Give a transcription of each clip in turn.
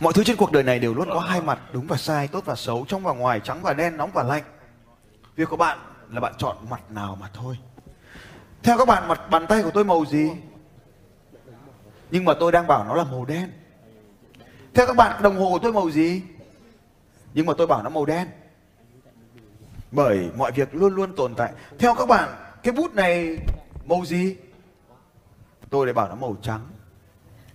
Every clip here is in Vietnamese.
Mọi thứ trên cuộc đời này đều luôn có hai mặt, đúng và sai, tốt và xấu, trong và ngoài, trắng và đen, nóng và lạnh. Việc của bạn là bạn chọn mặt nào mà thôi. Theo các bạn, mặt bàn tay của tôi màu gì? Nhưng mà tôi đang bảo nó là màu đen. Theo các bạn, đồng hồ của tôi màu gì? Nhưng mà tôi bảo nó màu đen. Bởi mọi việc luôn luôn tồn tại. Theo các bạn, cái bút này màu gì? Tôi lại bảo nó màu trắng.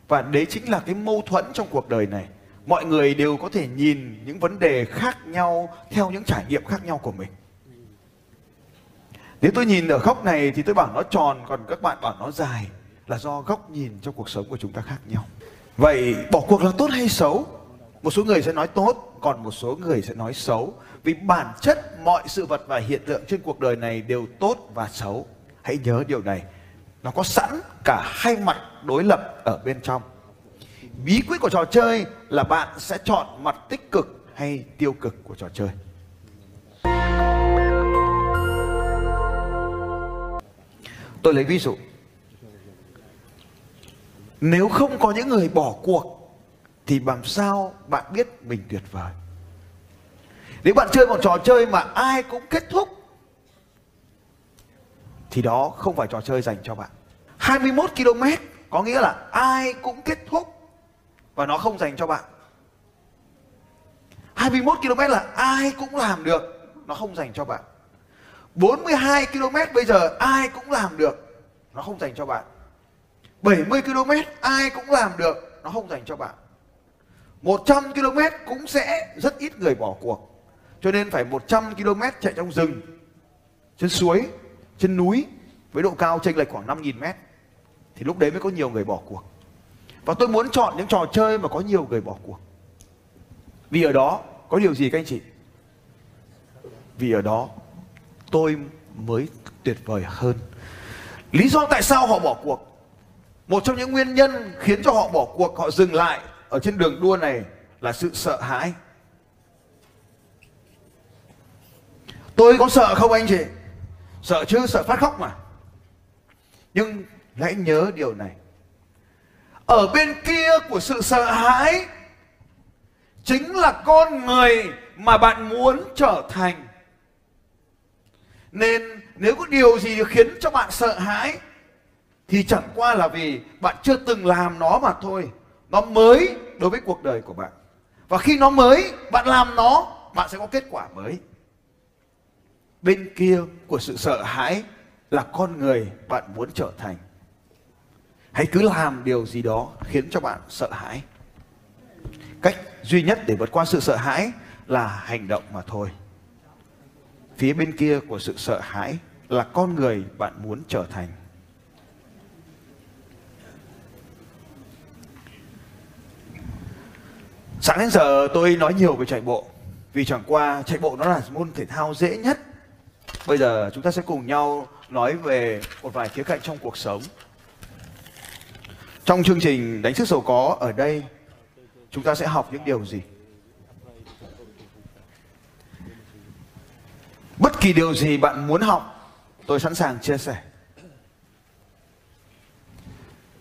Và đấy chính là cái mâu thuẫn trong cuộc đời này. Mọi người đều có thể nhìn những vấn đề khác nhau theo những trải nghiệm khác nhau của mình. Nếu tôi nhìn ở góc này thì tôi bảo nó tròn, còn các bạn bảo nó dài là do góc nhìn trong cuộc sống của chúng ta khác nhau. Vậy bỏ cuộc là tốt hay xấu? Một số người sẽ nói tốt, còn một số người sẽ nói xấu. Vì bản chất mọi sự vật và hiện tượng trên cuộc đời này đều tốt và xấu. Hãy nhớ điều này. Nó có sẵn cả hai mặt đối lập ở bên trong. Bí quyết của trò chơi là bạn sẽ chọn mặt tích cực hay tiêu cực của trò chơi. Tôi lấy ví dụ. Nếu không có những người bỏ cuộc, thì làm sao bạn biết mình tuyệt vời? Nếu bạn chơi một trò chơi mà ai cũng kết thúc, thì đó không phải trò chơi dành cho bạn. 21 km có nghĩa là ai cũng kết thúc và nó không dành cho bạn. 21 km là ai cũng làm được, nó không dành cho bạn. 42 km bây giờ ai cũng làm được, nó không dành cho bạn. 70 km ai cũng làm được, nó không dành cho bạn. 100 km cũng sẽ rất ít người bỏ cuộc. Cho nên phải 100 km chạy trong rừng, trên suối, trên núi với độ cao chênh lệch khoảng 5.000 mét thì lúc đấy mới có nhiều người bỏ cuộc. Và tôi muốn chọn những trò chơi mà có nhiều người bỏ cuộc. Vì ở đó có điều gì các anh chị? Vì ở đó tôi mới tuyệt vời hơn. Lý do tại sao họ bỏ cuộc? Một trong những nguyên nhân khiến cho họ bỏ cuộc, họ dừng lại ở trên đường đua này là sự sợ hãi. Tôi có sợ không anh chị? Sợ chứ, sợ phát khóc mà. Nhưng hãy nhớ điều này. Ở bên kia của sự sợ hãi chính là con người mà bạn muốn trở thành. Nên nếu có điều gì khiến cho bạn sợ hãi thì chẳng qua là vì bạn chưa từng làm nó mà thôi. Nó mới đối với cuộc đời của bạn. Và khi nó mới, bạn làm nó, bạn sẽ có kết quả mới. Bên kia của sự sợ hãi là con người bạn muốn trở thành. Hãy cứ làm điều gì đó khiến cho bạn sợ hãi. Cách duy nhất để vượt qua sự sợ hãi là hành động mà thôi. Phía bên kia của sự sợ hãi là con người bạn muốn trở thành. Sáng đến giờ tôi nói nhiều về chạy bộ, Vì chẳng qua chạy bộ nó là môn thể thao dễ nhất Bây giờ chúng ta sẽ cùng nhau nói về một vài khía cạnh trong cuộc sống trong chương trình đánh sức giàu có ở đây Chúng ta sẽ học những điều gì? Bất kỳ điều gì bạn muốn học Tôi sẵn sàng chia sẻ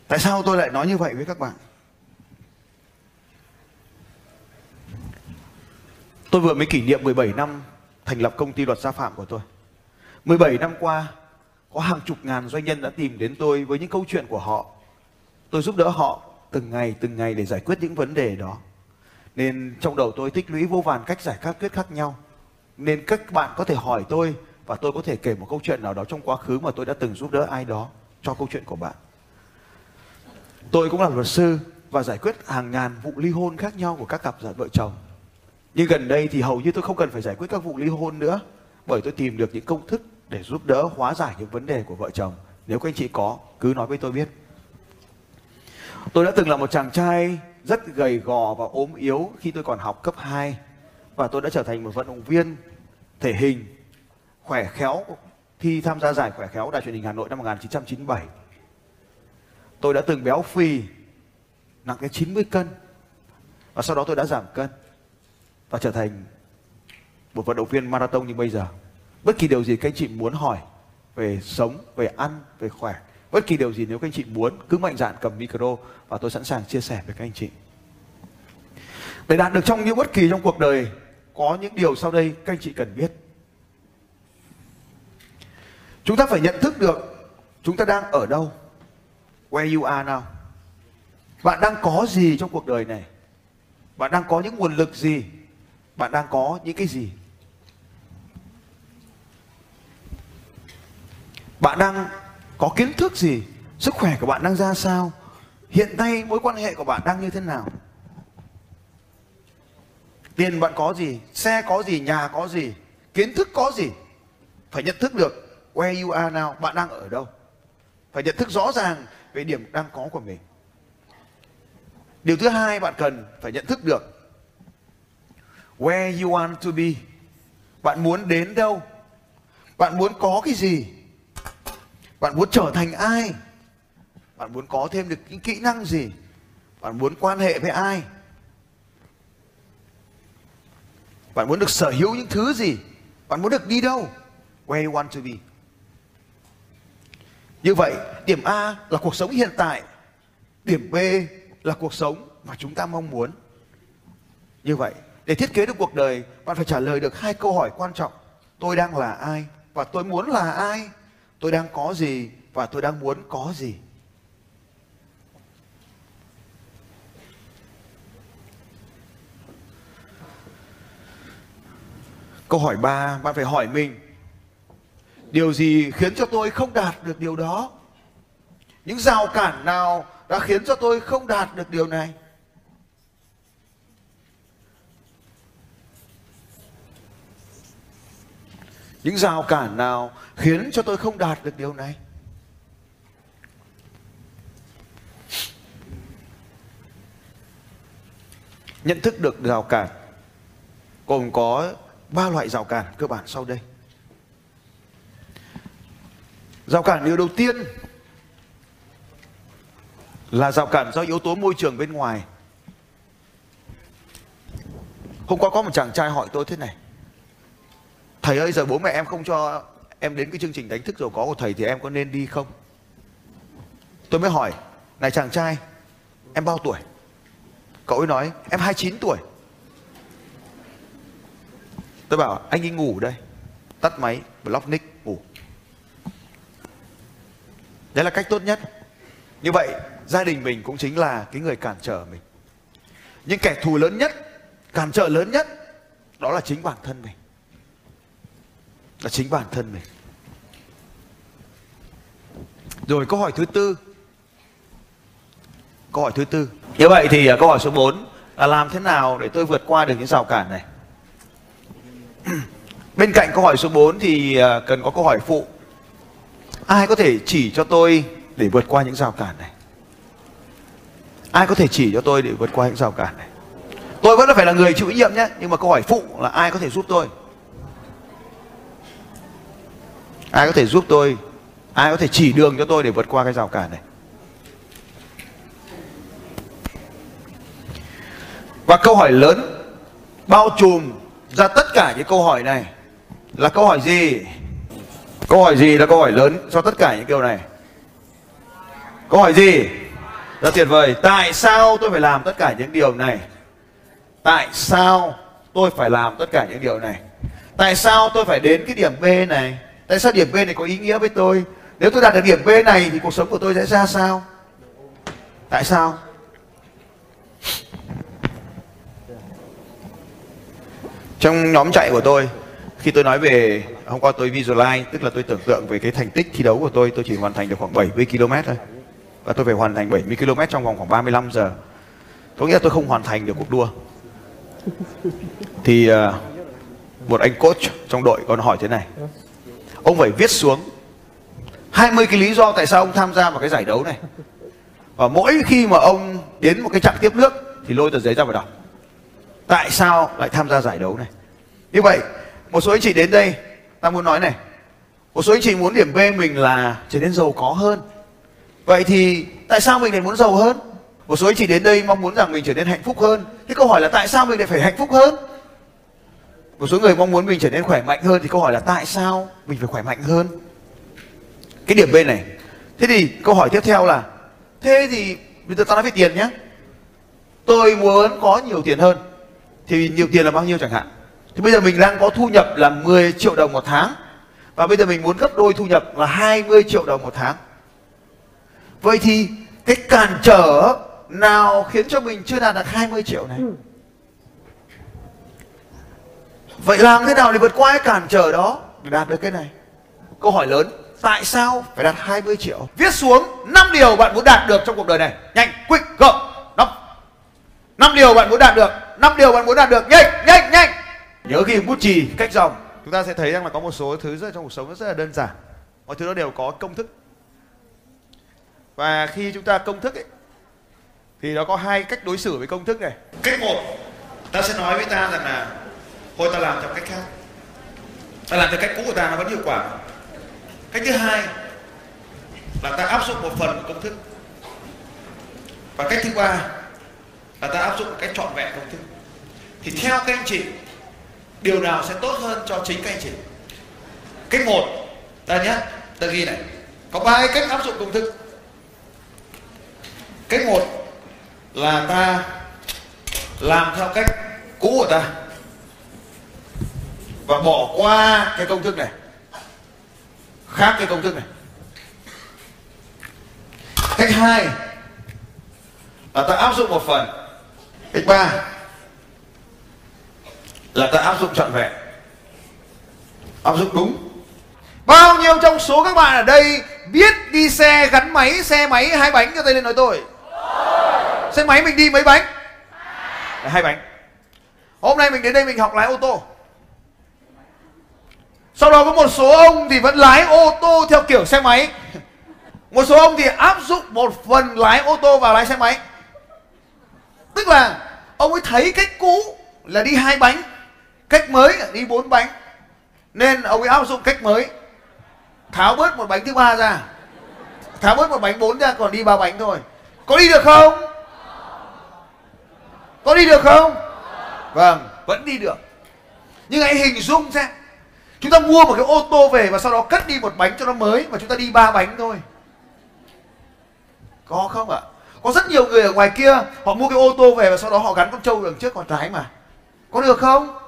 Tại sao tôi lại nói như vậy với các bạn? Tôi vừa mới kỷ niệm 17 năm thành lập công ty luật gia phạm của tôi. 17 năm qua, có hàng chục ngàn doanh nhân đã tìm đến tôi với những câu chuyện của họ. Tôi giúp đỡ họ từng ngày từng ngày để giải quyết những vấn đề đó. Nên trong đầu tôi tích lũy vô vàn cách giải các quyết khác nhau. Nên các bạn có thể hỏi tôi và tôi có thể kể một câu chuyện nào đó trong quá khứ mà tôi đã từng giúp đỡ ai đó cho câu chuyện của bạn. Tôi cũng là luật sư và giải quyết hàng ngàn vụ ly hôn khác nhau của các cặp vợ chồng nhưng gần đây thì hầu như tôi không cần phải giải quyết các vụ ly hôn nữa bởi tôi tìm được những công thức để giúp đỡ hóa giải những vấn đề của vợ chồng. Nếu các anh chị có, cứ nói với tôi biết. Tôi đã từng là một chàng trai rất gầy gò và ốm yếu khi tôi còn học cấp 2 và tôi đã trở thành một vận động viên thể hình khỏe khéo thi tham gia giải khỏe khéo đài truyền hình Hà Nội năm 1997. Tôi đã từng béo phì nặng cái 90 cân và sau đó tôi đã giảm cân và trở thành một vận động viên marathon như bây giờ. Bất kỳ điều gì các anh chị muốn hỏi về sống, về ăn, về khỏe, bất kỳ điều gì nếu các anh chị muốn, cứ mạnh dạn cầm micro và tôi sẵn sàng chia sẻ với các anh chị. để đạt được trong những bất kỳ trong cuộc đời, có những điều sau đây các anh chị cần biết. Chúng ta phải nhận thức được chúng ta đang ở đâu, where you are now. Bạn đang có gì trong cuộc đời này? Bạn đang có những nguồn lực gì? Bạn đang có những cái gì? Bạn đang có kiến thức gì? Sức khỏe của bạn đang ra sao? Hiện nay mối quan hệ của bạn đang như thế nào? Tiền bạn có gì? Xe có gì? Nhà có gì? Kiến thức có gì? Phải nhận thức được where you are now, bạn đang ở đâu. Phải nhận thức rõ ràng về điểm đang có của mình. Điều thứ hai bạn cần phải nhận thức được where you want to be. Bạn muốn đến đâu? Bạn muốn có cái gì? Bạn muốn trở thành ai? Bạn muốn có thêm được những kỹ năng gì? Bạn muốn quan hệ với ai? Bạn muốn được sở hữu những thứ gì? Bạn muốn được đi đâu? Where you want to be. Như vậy, điểm a là cuộc sống hiện tại. Điểm b là cuộc sống mà chúng ta mong muốn. Như vậy, để thiết kế được cuộc đời, bạn phải trả lời được hai câu hỏi quan trọng. Tôi đang là ai và tôi muốn là ai? Tôi đang có gì và tôi đang muốn có gì? Câu hỏi ba, bạn phải hỏi mình. Điều gì khiến cho tôi không đạt được điều đó? Những rào cản nào đã khiến cho tôi không đạt được điều này? Những rào cản nào khiến cho tôi không đạt được điều này? Nhận thức được rào cản, gồm có ba loại rào cản cơ bản sau đây. Rào cản điều đầu tiên là rào cản do yếu tố môi trường bên ngoài. Hôm qua có một chàng trai hỏi tôi thế này thầy ơi, giờ bố mẹ em không cho em đến cái chương trình đánh thức giàu có của thầy thì em có nên đi không? Tôi mới hỏi, này chàng trai, em bao tuổi? Cậu ấy nói, em 29 tuổi. Tôi bảo, anh đi ngủ đây. Tắt máy, block nick, ngủ. Đấy là cách tốt nhất. Như vậy, gia đình mình cũng chính là cái người cản trở mình. Nhưng kẻ thù lớn nhất, cản trở lớn nhất, đó là chính bản thân mình là chính bản thân mình. Rồi câu hỏi thứ tư. Câu hỏi thứ tư. Như vậy thì à, câu hỏi số 4 là làm thế nào để tôi vượt qua được những rào cản này? Bên cạnh câu hỏi số 4 thì à, cần có câu hỏi phụ. Ai có thể chỉ cho tôi để vượt qua những rào cản này? Ai có thể chỉ cho tôi để vượt qua những rào cản này? Tôi vẫn phải là người chịu trách nhiệm nhé, nhưng mà câu hỏi phụ là ai có thể giúp tôi? Ai có thể giúp tôi? Ai có thể chỉ đường cho tôi để vượt qua cái rào cản này? Và câu hỏi lớn bao trùm ra tất cả những câu hỏi này là câu hỏi gì? Câu hỏi gì là câu hỏi lớn cho tất cả những câu này? Câu hỏi gì? Rất tuyệt vời. Tại sao tôi phải làm tất cả những điều này? Tại sao tôi phải làm tất cả những điều này? Tại sao tôi phải đến cái điểm b này? Tại sao điểm b này có ý nghĩa với tôi? Nếu tôi đạt được điểm b này thì cuộc sống của tôi sẽ ra sao? Tại sao? Trong nhóm chạy của tôi khi tôi nói về hôm qua tôi visualize tức là tôi tưởng tượng về cái thành tích thi đấu của tôi tôi chỉ hoàn thành được khoảng 70 km thôi. Và tôi phải hoàn thành 70 km trong vòng khoảng 35 giờ. Có nghĩa là tôi không hoàn thành được cuộc đua. Thì uh, một anh coach trong đội còn hỏi thế này ông phải viết xuống. 20 cái lý do tại sao ông tham gia vào cái giải đấu này. Và mỗi khi mà ông đến một cái chặng tiếp nước thì lôi tờ giấy ra và đọc. Tại sao lại tham gia giải đấu này? Như vậy, một số anh chị đến đây, ta muốn nói này. Một số anh chị muốn điểm B mình là trở nên giàu có hơn. Vậy thì tại sao mình lại muốn giàu hơn? Một số anh chị đến đây mong muốn rằng mình trở nên hạnh phúc hơn. Thế câu hỏi là tại sao mình lại phải hạnh phúc hơn? Một số người mong muốn mình trở nên khỏe mạnh hơn thì câu hỏi là tại sao mình phải khỏe mạnh hơn? Cái điểm B này. Thế thì câu hỏi tiếp theo là, thế thì bây giờ ta nói về tiền nhé tôi muốn có nhiều tiền hơn. Thì nhiều tiền là bao nhiêu chẳng hạn? Thì bây giờ mình đang có thu nhập là 10 triệu đồng một tháng. Và bây giờ mình muốn gấp đôi thu nhập là 20 triệu đồng một tháng. Vậy thì cái cản trở nào khiến cho mình chưa đạt được 20 triệu này? Ừ vậy làm thế nào để vượt qua cái cản trở đó? Để đạt được cái này. Câu hỏi lớn, tại sao phải đạt 20 triệu? Viết xuống 5 điều bạn muốn đạt được trong cuộc đời này. Nhanh, quick, go. Năm năm điều bạn muốn đạt được. Năm điều bạn muốn đạt được. Nhanh nhanh nhanh. Nhớ ghi bút chì cách dòng. Chúng ta sẽ thấy rằng là có một số thứ rất trong cuộc sống rất là đơn giản. Mọi thứ nó đều có công thức. Và khi chúng ta công thức ấy, thì nó có hai cách đối xử với công thức này. Cách một, ta sẽ nói với ta rằng là thôi ta làm theo cách khác. Ta làm theo cách cũ của ta, nó vẫn hiệu quả. Cách thứ hai là ta áp dụng một phần của công thức. Và cách thứ ba là ta áp dụng một cách trọn vẹn công thức. Thì theo các anh chị, điều nào sẽ tốt hơn cho chính các anh chị? Cách một, ta nhé ta ghi này. Có ba cách áp dụng công thức. Cách một là ta làm theo cách cũ của ta và bỏ qua cái công thức này. Khác cái công thức này. Cách hai là ta áp dụng một phần. Cách ba là ta áp dụng trọn vẹn. Áp dụng đúng. Bao nhiêu trong số các bạn ở đây biết đi xe gắn máy, xe máy hai bánh? Cho tay lên nói tôi. Xe máy mình đi mấy bánh? Hai bánh. Hôm nay mình đến đây mình học lái ô tô sau đó có một số ông thì vẫn lái ô tô theo kiểu xe máy. Một số ông thì áp dụng một phần lái ô tô vào lái xe máy. Tức là ông ấy thấy cách cũ là đi hai bánh, cách mới là đi bốn bánh. Nên ông ấy áp dụng cách mới. Tháo bớt một bánh thứ ba ra. Tháo bớt một bánh bốn ra, còn đi ba bánh thôi. Có đi được không? Có đi được không? Vâng vẫn đi được. Nhưng hãy hình dung xem chúng ta mua một cái ô tô về và sau đó cất đi một bánh cho nó mới và chúng ta đi ba bánh thôi. Có không ạ? Có rất nhiều người ở ngoài kia, họ mua cái ô tô về và sau đó họ gắn con trâu đằng trước, con trái mà. Có được không?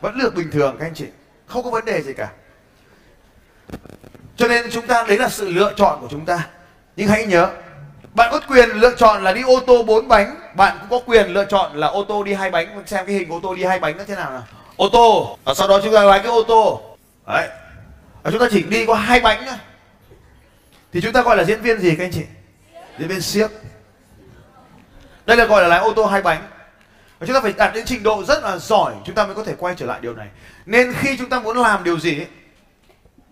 Vẫn được bình thường, các anh chị. Không có vấn đề gì cả. Cho nên chúng ta, đấy là sự lựa chọn của chúng ta. Nhưng hãy nhớ, bạn có quyền lựa chọn là đi ô tô bốn bánh, bạn cũng có quyền lựa chọn là ô tô đi hai bánh. Xem cái hình ô tô đi hai bánh nó thế nào nào. Ô tô, và sau đó chúng ta lái cái ô tô đấy. Và chúng ta chỉ đi có hai bánh thôi. Thì chúng ta gọi là diễn viên gì các anh chị? Diễn viên siếc. Đây là gọi là lái ô tô hai bánh. Và chúng ta phải đạt đến trình độ rất là giỏi, chúng ta mới có thể quay trở lại điều này. Nên khi chúng ta muốn làm điều gì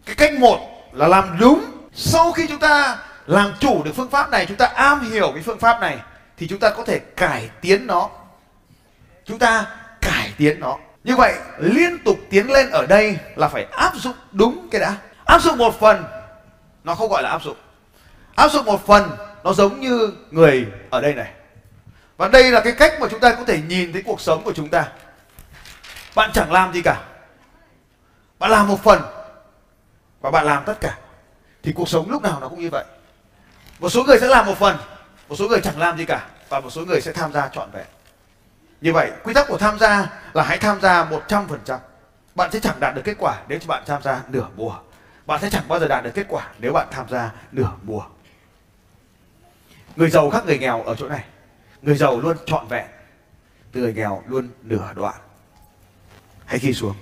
cái cách một là làm đúng. Sau khi chúng ta làm chủ được phương pháp này, chúng ta am hiểu cái phương pháp này, thì chúng ta có thể cải tiến nó. Chúng ta cải tiến nó như vậy, liên tục tiến lên ở đây là phải áp dụng đúng cái đã. Áp dụng một phần, nó không gọi là áp dụng. Áp dụng một phần, nó giống như người ở đây này. Và đây là cái cách mà chúng ta có thể nhìn thấy cuộc sống của chúng ta. Bạn chẳng làm gì cả. Bạn làm một phần, và bạn làm tất cả. Thì cuộc sống lúc nào nó cũng như vậy. Một số người sẽ làm một phần, một số người chẳng làm gì cả, và một số người sẽ tham gia trọn vẹn như vậy, quy tắc của tham gia là hãy tham gia 100% bạn sẽ chẳng đạt được kết quả nếu bạn tham gia nửa mùa. Bạn sẽ chẳng bao giờ đạt được kết quả nếu bạn tham gia nửa mùa. Người giàu khác người nghèo ở chỗ này. Người giàu luôn trọn vẹn, người nghèo luôn nửa đoạn. Hãy ghi xuống.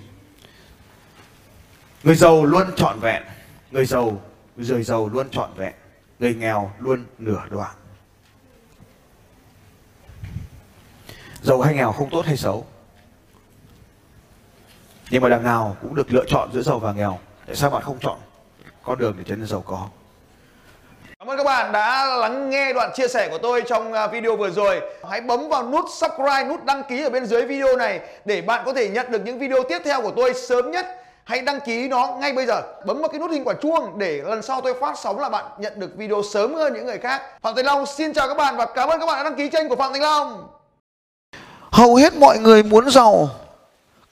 Người giàu luôn trọn vẹn, người giàu người giàu luôn trọn vẹn, người nghèo luôn nửa đoạn. Giàu hay nghèo không tốt hay xấu nhưng mà đằng nào cũng được lựa chọn giữa giàu và nghèo tại sao bạn không chọn con đường để trở nên giàu có Cảm ơn các bạn đã lắng nghe đoạn chia sẻ của tôi trong à, video vừa rồi. Hãy bấm vào nút subscribe, nút đăng ký ở bên dưới video này để bạn có thể nhận được những video tiếp theo của tôi sớm nhất. Hãy đăng ký nó ngay bây giờ. Bấm vào cái nút hình quả chuông để lần sau tôi phát sóng là bạn nhận được video sớm hơn những người khác. Phạm Thành Long xin chào các bạn và cảm ơn các bạn đã đăng ký kênh của Phạm Thành Long. Hầu hết mọi người muốn giàu.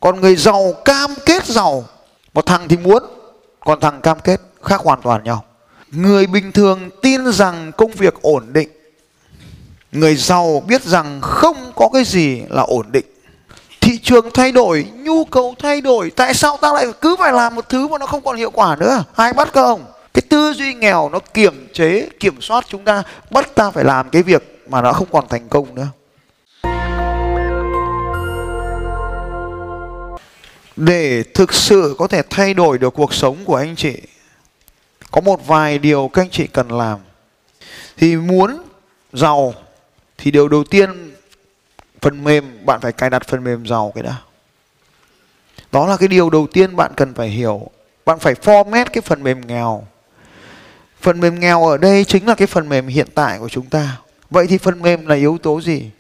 Còn người giàu cam kết giàu. Một thằng thì muốn, Còn thằng cam kết khác hoàn toàn nhau. Người bình thường tin rằng công việc ổn định. Người giàu biết rằng không có cái gì là ổn định. Thị trường thay đổi, nhu cầu thay đổi. Tại sao ta lại cứ phải làm một thứ mà nó không còn hiệu quả nữa? Ai bắt không cái tư duy nghèo nó kiểm chế, kiểm soát chúng ta. Bắt ta phải làm cái việc mà nó không còn thành công nữa. Để thực sự có thể thay đổi được cuộc sống của anh chị, có một vài điều các anh chị cần làm. Thì muốn giàu thì điều đầu tiên phần mềm, bạn phải cài đặt phần mềm giàu cái đã. Đó là cái điều đầu tiên bạn cần phải hiểu. Bạn phải format cái phần mềm nghèo. Phần mềm nghèo ở đây chính là cái phần mềm hiện tại của chúng ta. Vậy thì phần mềm là yếu tố gì?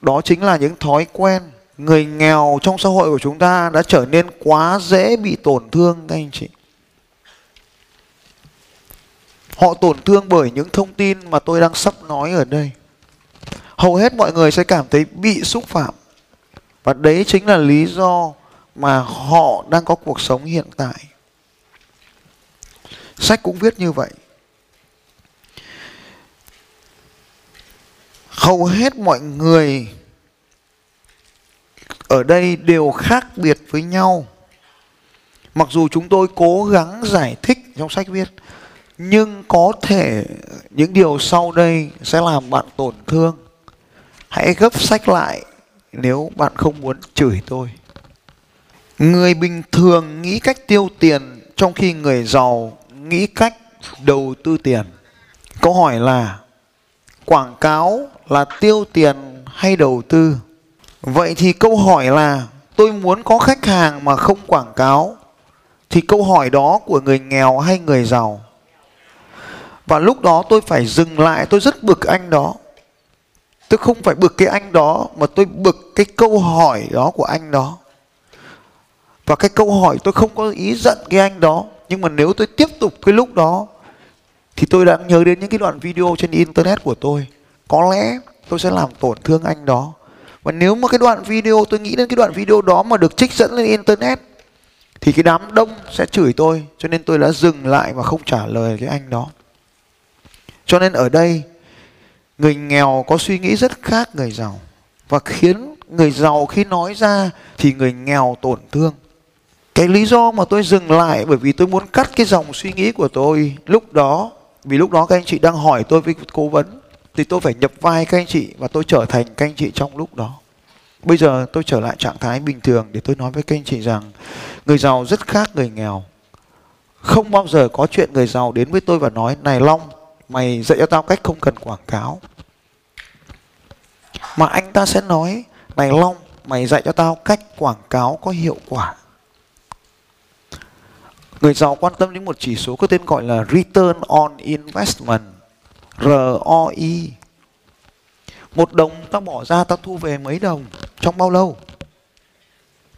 Đó chính là những thói quen người nghèo trong xã hội của chúng ta đã trở nên quá dễ bị tổn thương, các anh chị. Họ tổn thương bởi những thông tin mà tôi đang sắp nói ở đây. Hầu hết mọi người sẽ cảm thấy bị xúc phạm. Và đấy chính là lý do mà họ đang có cuộc sống hiện tại. Sách cũng viết như vậy. Hầu hết mọi người ở đây đều khác biệt với nhau. Mặc dù chúng tôi cố gắng giải thích trong sách viết, nhưng có thể những điều sau đây sẽ làm bạn tổn thương. Hãy gấp sách lại nếu bạn không muốn chửi tôi. Người bình thường nghĩ cách tiêu tiền trong khi người giàu nghĩ cách đầu tư tiền. Câu hỏi là, quảng cáo là tiêu tiền hay đầu tư? Vậy thì câu hỏi là, tôi muốn có khách hàng mà không quảng cáo, thì câu hỏi đó của người nghèo hay người giàu? Và lúc đó tôi phải dừng lại, tôi rất bực anh đó. Tôi không phải bực cái anh đó, mà tôi bực cái câu hỏi đó của anh đó. Và cái câu hỏi tôi không có ý giận cái anh đó, nhưng mà nếu tôi tiếp tục cái lúc đó, thì tôi đã nhớ đến những cái đoạn video trên internet của tôi. Có lẽ tôi sẽ làm tổn thương anh đó và nếu mà cái đoạn video, tôi nghĩ đến cái đoạn video đó mà được trích dẫn lên internet, thì cái đám đông sẽ chửi tôi, cho nên tôi đã dừng lại và không trả lời cái anh đó. Cho nên ở đây, người nghèo có suy nghĩ rất khác người giàu. Và khiến người giàu khi nói ra thì người nghèo tổn thương. Cái lý do mà tôi dừng lại bởi vì tôi muốn cắt cái dòng suy nghĩ của tôi lúc đó, vì lúc đó các anh chị đang hỏi tôi với cố vấn thì tôi phải nhập vai các anh chị và tôi trở thành các anh chị trong lúc đó. Bây giờ tôi trở lại trạng thái bình thường để tôi nói với các anh chị rằng người giàu rất khác người nghèo. Không bao giờ có chuyện người giàu đến với tôi và nói, này long, mày dạy cho tao cách không cần quảng cáo. Mà anh ta sẽ nói, này long, mày dạy cho tao cách quảng cáo có hiệu quả. Người giàu quan tâm đến một chỉ số có tên gọi là return on investment. ROI một đồng tao bỏ ra tao thu về mấy đồng? Trong bao lâu?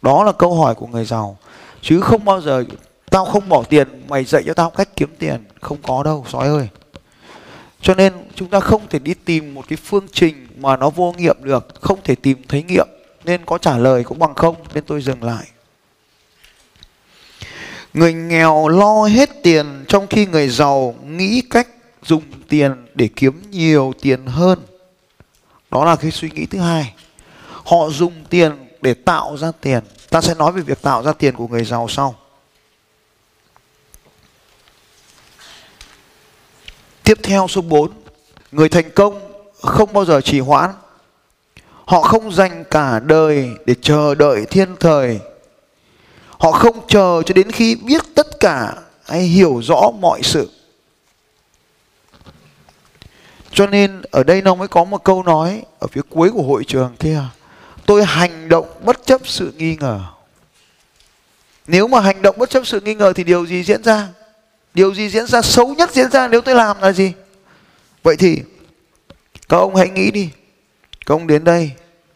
Đó là câu hỏi của người giàu. Chứ không bao giờ tao không bỏ tiền, mày dạy cho tao cách kiếm tiền. Không có đâu, sói ơi. Cho nên chúng ta không thể đi tìm một cái phương trình mà nó vô nghiệm được, không thể tìm thấy nghiệm. Nên có trả lời cũng bằng không, nên tôi dừng lại. Người nghèo lo hết tiền trong khi người giàu nghĩ cách dùng tiền để kiếm nhiều tiền hơn đó là cái suy nghĩ thứ hai họ dùng tiền để tạo ra tiền ta sẽ nói về việc tạo ra tiền của người giàu sau Tiếp theo số 4, người thành công không bao giờ trì hoãn. Họ không dành cả đời để chờ đợi thiên thời. Họ không chờ cho đến khi biết tất cả hay hiểu rõ mọi sự. Cho nên ở đây nó mới có một câu nói ở phía cuối của hội trường kia. Tôi hành động bất chấp sự nghi ngờ. Nếu mà hành động bất chấp sự nghi ngờ thì điều gì diễn ra? điều gì diễn ra xấu nhất diễn ra nếu tôi làm là gì vậy thì các ông hãy nghĩ đi các ông đến đây,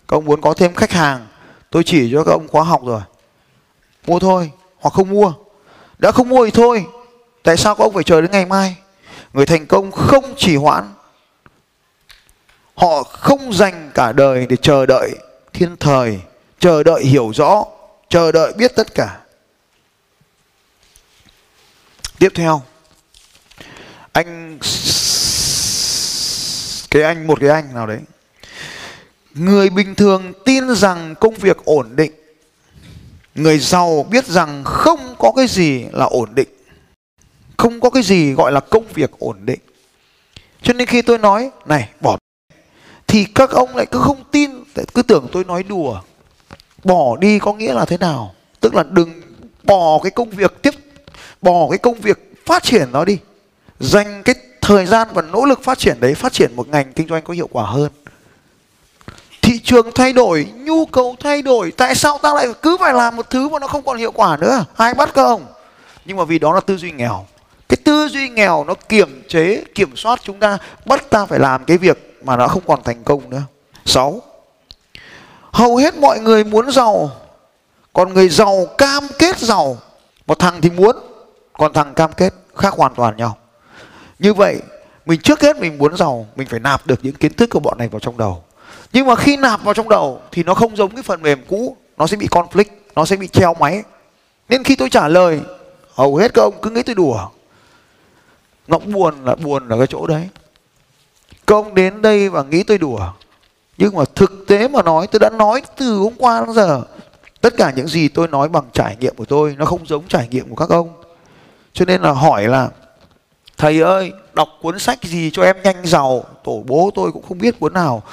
các ông muốn có thêm khách hàng, tôi chỉ cho các ông khóa học rồi mua thôi, hoặc không mua đã không mua thì thôi tại sao các ông phải chờ đến ngày mai người thành công không chỉ hoãn họ không dành cả đời để chờ đợi thiên thời, chờ đợi hiểu rõ, chờ đợi biết tất cả. Tiếp theo, anh cái anh, một cái anh nào đấy. Người bình thường tin rằng công việc ổn định. Người giàu biết rằng không có cái gì là ổn định. Không có cái gì gọi là công việc ổn định. Cho nên khi tôi nói, này, bỏ thì các ông lại cứ không tin cứ tưởng tôi nói đùa. Bỏ đi có nghĩa là thế nào? Tức là đừng bỏ cái công việc tiếp, bỏ cái công việc phát triển nó đi. Dành cái thời gian và nỗ lực phát triển đấy, phát triển một ngành kinh doanh có hiệu quả hơn. Thị trường thay đổi, nhu cầu thay đổi, tại sao ta lại cứ phải làm một thứ mà nó không còn hiệu quả nữa? Ai bắt các ông? Nhưng mà vì đó là tư duy nghèo. Cái tư duy nghèo nó kiểm chế, kiểm soát chúng ta, bắt ta phải làm cái việc mà đã không còn thành công nữa. Sáu, hầu hết mọi người muốn giàu, còn người giàu cam kết giàu. Một thằng thì muốn, còn thằng cam kết khác hoàn toàn nhau. Như vậy, mình trước hết mình muốn giàu, mình phải nạp được những kiến thức của bọn này vào trong đầu. Nhưng mà khi nạp vào trong đầu thì nó không giống cái phần mềm cũ, nó sẽ bị conflict, nó sẽ bị treo máy. Nên khi tôi trả lời, hầu hết các ông cứ nghĩ tôi đùa. Nó buồn là buồn ở cái chỗ đấy các ông đến đây và nghĩ tôi đùa. Nhưng mà thực tế mà nói, tôi đã nói từ hôm qua đến giờ, tất cả những gì tôi nói bằng trải nghiệm của tôi, nó không giống trải nghiệm của các ông. Cho nên là hỏi là, thầy ơi, đọc cuốn sách gì cho em nhanh giàu? Tổ bố tôi cũng không biết cuốn nào.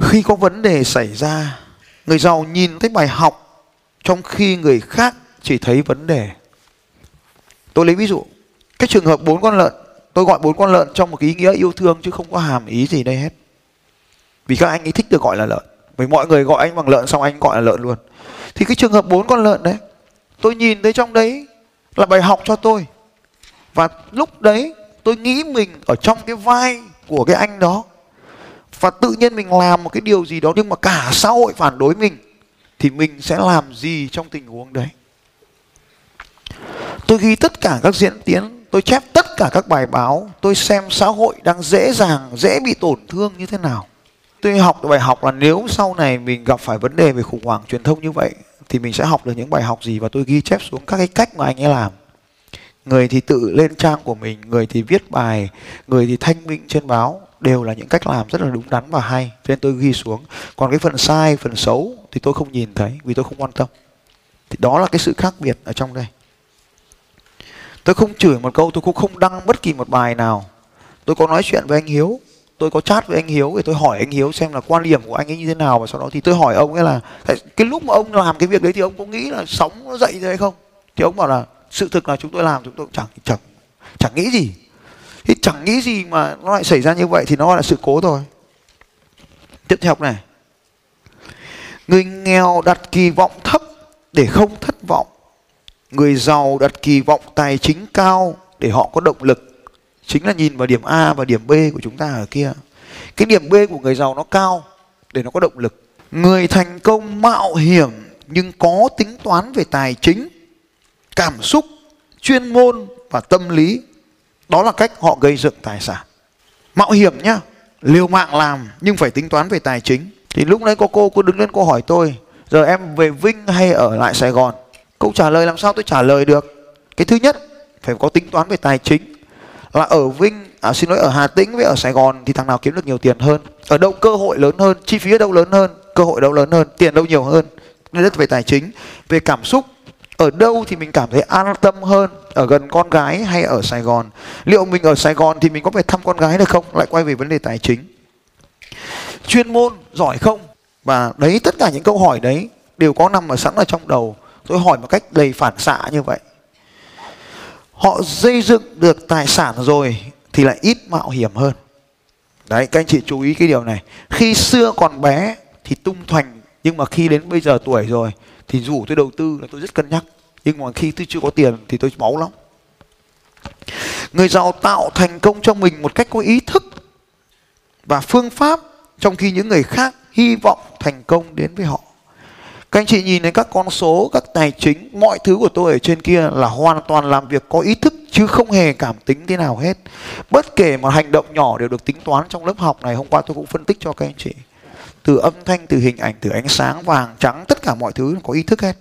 Khi có vấn đề xảy ra, người giàu nhìn thấy bài học, trong khi người khác chỉ thấy vấn đề. Tôi lấy ví dụ, cái trường hợp bốn con lợn tôi gọi bốn con lợn trong một cái ý nghĩa yêu thương chứ không có hàm ý gì đây hết. Vì các anh ấy thích được gọi là lợn. Vì mọi người gọi anh bằng lợn xong anh gọi là lợn luôn. Thì cái trường hợp bốn con lợn đấy, tôi nhìn thấy trong đấy là bài học cho tôi. Và lúc đấy tôi nghĩ mình ở trong cái vai của cái anh đó. Và tự nhiên mình làm một cái điều gì đó nhưng mà cả xã hội phản đối mình, thì mình sẽ làm gì trong tình huống đấy? Tôi ghi tất cả các diễn tiến tôi chép tất cả các bài báo, tôi xem xã hội đang dễ dàng, dễ bị tổn thương như thế nào. Tôi học được bài học là nếu sau này mình gặp phải vấn đề về khủng hoảng truyền thông như vậy, thì mình sẽ học được những bài học gì và tôi ghi chép xuống các cái cách mà anh ấy làm. Người thì tự lên trang của mình, người thì viết bài, người thì thanh minh trên báo, đều là những cách làm rất là đúng đắn và hay. Cho nên tôi ghi xuống. Còn cái phần sai, phần xấu thì tôi không nhìn thấy vì tôi không quan tâm. Thì đó là cái sự khác biệt ở trong đây tôi không chửi một câu, tôi cũng không đăng bất kỳ một bài nào. Tôi có nói chuyện với anh hiếu. Tôi có chat với anh hiếu thì tôi hỏi anh hiếu xem là quan điểm của anh ấy như thế nào và sau đó thì tôi hỏi ông ấy là, cái lúc mà ông làm cái việc đấy thì ông có nghĩ là sóng nó dậy rồi hay không? Thì ông bảo là, sự thực là chúng tôi làm, chúng tôi chẳng chẳng chẳng nghĩ gì. Thì chẳng nghĩ gì mà nó lại xảy ra như vậy thì nó là sự cố thôi. Tiếp theo này. Người nghèo đặt kỳ vọng thấp để không thất vọng người giàu đặt kỳ vọng tài chính cao để họ có động lực. Chính là nhìn vào điểm A và điểm B của chúng ta ở kia. Cái điểm B của người giàu nó cao để nó có động lực. Người thành công mạo hiểm nhưng có tính toán về tài chính, cảm xúc, chuyên môn và tâm lý, đó là cách họ gây dựng tài sản. Mạo hiểm nhá, liều mạng làm nhưng phải tính toán về tài chính. Thì lúc đấy có cô cô đứng lên cô hỏi tôi, giờ em về vinh hay ở lại sài gòn? Câu trả lời làm sao tôi trả lời được? Cái thứ nhất phải có tính toán về tài chính. Là ở vinh à, xin lỗi ở hà tĩnh với ở sài gòn thì thằng nào kiếm được nhiều tiền hơn? Ở đâu cơ hội lớn hơn chi phí ở đâu lớn hơn cơ hội đâu lớn hơn tiền đâu nhiều hơn? Nên rất về tài chính. Về cảm xúc ở đâu thì mình cảm thấy an tâm hơn? Ở gần con gái hay ở sài gòn? Liệu mình ở sài gòn thì mình có phải thăm con gái được không? Lại quay về vấn đề tài chính. Chuyên môn giỏi không? Và đấy tất cả những câu hỏi đấy đều có nằm ở sẵn ở trong đầu tôi hỏi một cách đầy phản xạ như vậy. Họ xây dựng được tài sản rồi thì lại ít mạo hiểm hơn. Đấy, các anh chị chú ý cái điều này. Khi xưa còn bé thì tung thoành nhưng mà khi đến bây giờ tuổi rồi thì rủ tôi đầu tư là tôi rất cân nhắc. Nhưng mà khi tôi chưa có tiền thì tôi máu lắm. Người giàu tạo thành công cho mình một cách có ý thức và phương pháp trong khi những người khác hy vọng thành công đến với họ các anh chị nhìn thấy các con số, các tài chính, mọi thứ của tôi ở trên kia là hoàn toàn làm việc có ý thức chứ không hề cảm tính thế nào hết. Bất kể một hành động nhỏ đều được tính toán trong lớp học này, hôm qua tôi cũng phân tích cho các anh chị. Từ âm thanh, từ hình ảnh, từ ánh sáng, vàng, trắng, tất cả mọi thứ có ý thức hết.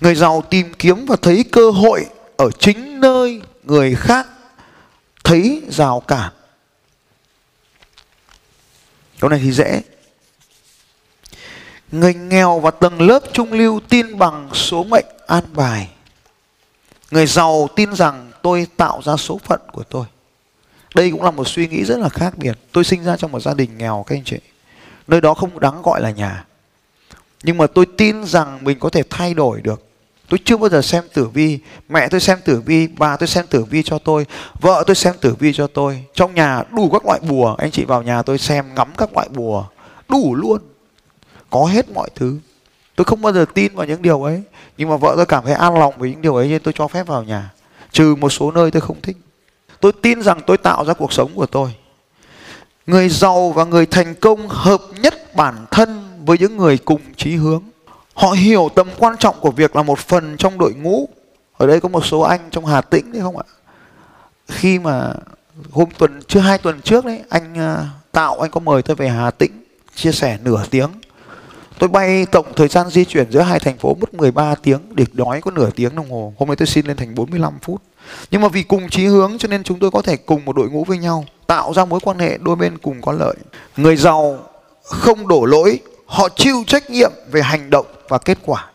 Người giàu tìm kiếm và thấy cơ hội ở chính nơi người khác, thấy rào cản. Câu này thì dễ người nghèo và tầng lớp trung lưu tin bằng số mệnh an bài. Người giàu tin rằng tôi tạo ra số phận của tôi. Đây cũng là một suy nghĩ rất là khác biệt. Tôi sinh ra trong một gia đình nghèo, các anh chị. Nơi đó không đáng gọi là nhà. Nhưng mà tôi tin rằng mình có thể thay đổi được. Tôi chưa bao giờ xem tử vi. Mẹ tôi xem tử vi, bà tôi xem tử vi cho tôi, vợ tôi xem tử vi cho tôi. Trong nhà đủ các loại bùa. Anh chị vào nhà tôi xem, ngắm các loại bùa. Đủ luôn có hết mọi thứ. Tôi không bao giờ tin vào những điều ấy. Nhưng mà vợ tôi cảm thấy an lòng với những điều ấy nên tôi cho phép vào nhà. Trừ một số nơi tôi không thích. Tôi tin rằng tôi tạo ra cuộc sống của tôi. Người giàu và người thành công hợp nhất bản thân với những người cùng chí hướng. Họ hiểu tầm quan trọng của việc là một phần trong đội ngũ. Ở đây có một số anh trong Hà Tĩnh đấy không ạ? Khi mà hôm tuần, chưa hai tuần trước đấy, anh à, tạo, anh có mời tôi về Hà Tĩnh, chia sẻ nửa tiếng tôi bay tổng thời gian di chuyển giữa hai thành phố mất 13 tiếng để đói có nửa tiếng đồng hồ. Hôm nay tôi xin lên thành 45 phút. Nhưng mà vì cùng chí hướng cho nên chúng tôi có thể cùng một đội ngũ với nhau, tạo ra mối quan hệ đôi bên cùng có lợi. Người giàu không đổ lỗi, họ chịu trách nhiệm về hành động và kết quả.